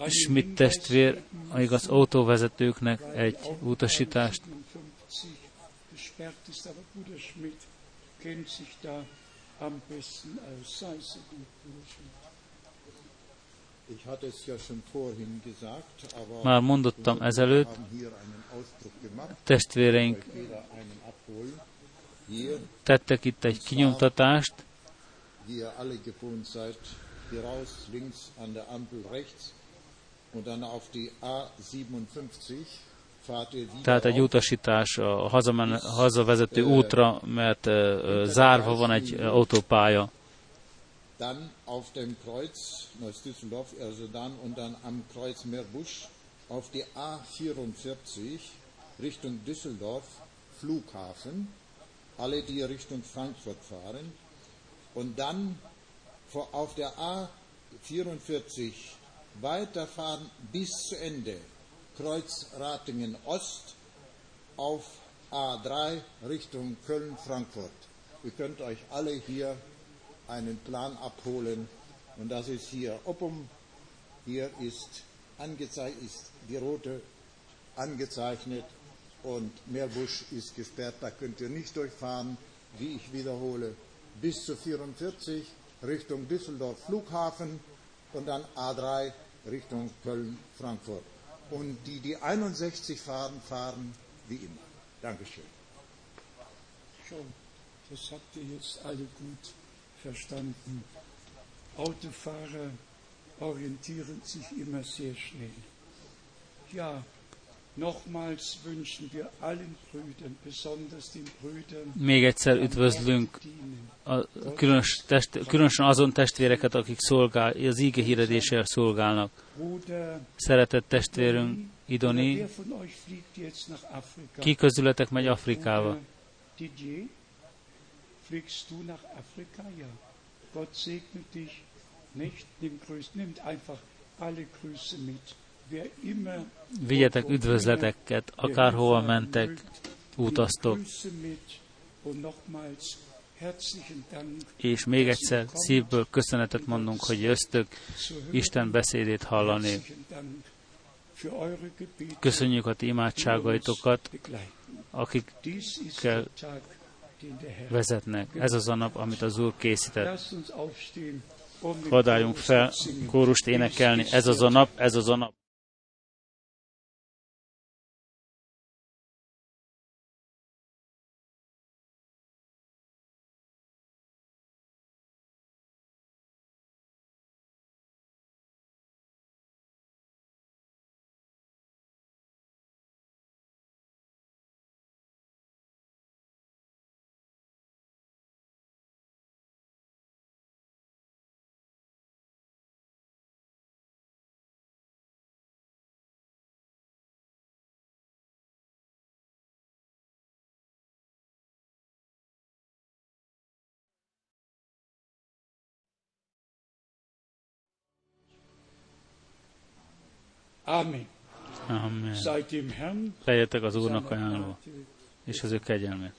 Schmidt testvér, még az autóvezetőknek egy utasítást. 57 gesperrt ist, aber Bruder Schmidt kennt sich da am besten aus. Sei so gut, Bruder Schmidt. Ich hatte es ja schon vorhin gesagt, aber Már mondottam ezelőtt, testvéreink tettek itt egy kinyomtatást, hier raus, links an der Ampel rechts und dann auf die A57 fahrt ihr wieder tehát egy utasítás a hazamen, hazavezető útra, mert ö, zárva van egy ö, autópálya. Dann auf dem Kreuz Neuss-Düsseldorf, also dann und dann am Kreuz Meerbusch auf die A44 Richtung Düsseldorf Flughafen, alle die Richtung Frankfurt fahren. Und dann auf der A44 weiterfahren bis zu Ende Kreuz Ratingen Ost auf A3 Richtung Köln-Frankfurt. Ihr könnt euch alle hier einen Plan abholen und das ist hier Oppum. Hier ist angezeigt, ist die rote angezeichnet und Meerbusch ist gesperrt, da könnt ihr nicht durchfahren, wie ich wiederhole, bis zu 44 Richtung Düsseldorf Flughafen und dann A3 Richtung Köln-Frankfurt. Und die, die 61 fahren, fahren wie immer. Dankeschön. Schon, das habt ihr jetzt alle gut verstanden. Autofahrer orientieren sich immer sehr schnell. Ja, Még egyszer üdvözlünk a különös test, különösen azon testvéreket, akik szolgál, az íge hirdésével szolgálnak. Szeretett testvérünk Idoni, ki közületek megy Afrikába? Fliegst du nach Afrika? Ja. Gott segne dich. Nicht? Nimm Grüße, nimmt einfach alle Grüße mit. Vigyetek üdvözleteket, akárhova mentek, utaztok. És még egyszer szívből köszönetet mondunk, hogy hören. Isten beszédét hallani. Köszönjük a ti imádságaitokat, begleiten. akik Dies ist kell der Tag, den der Herr vezetnek. Ez az a nap, amit az Úr készített. Hadd álljunk fel, kórust énekelni. Ez az a nap, ez az a nap. Amen. Amen. Legyetek az Úrnak Gnade és az ő kegyelmét.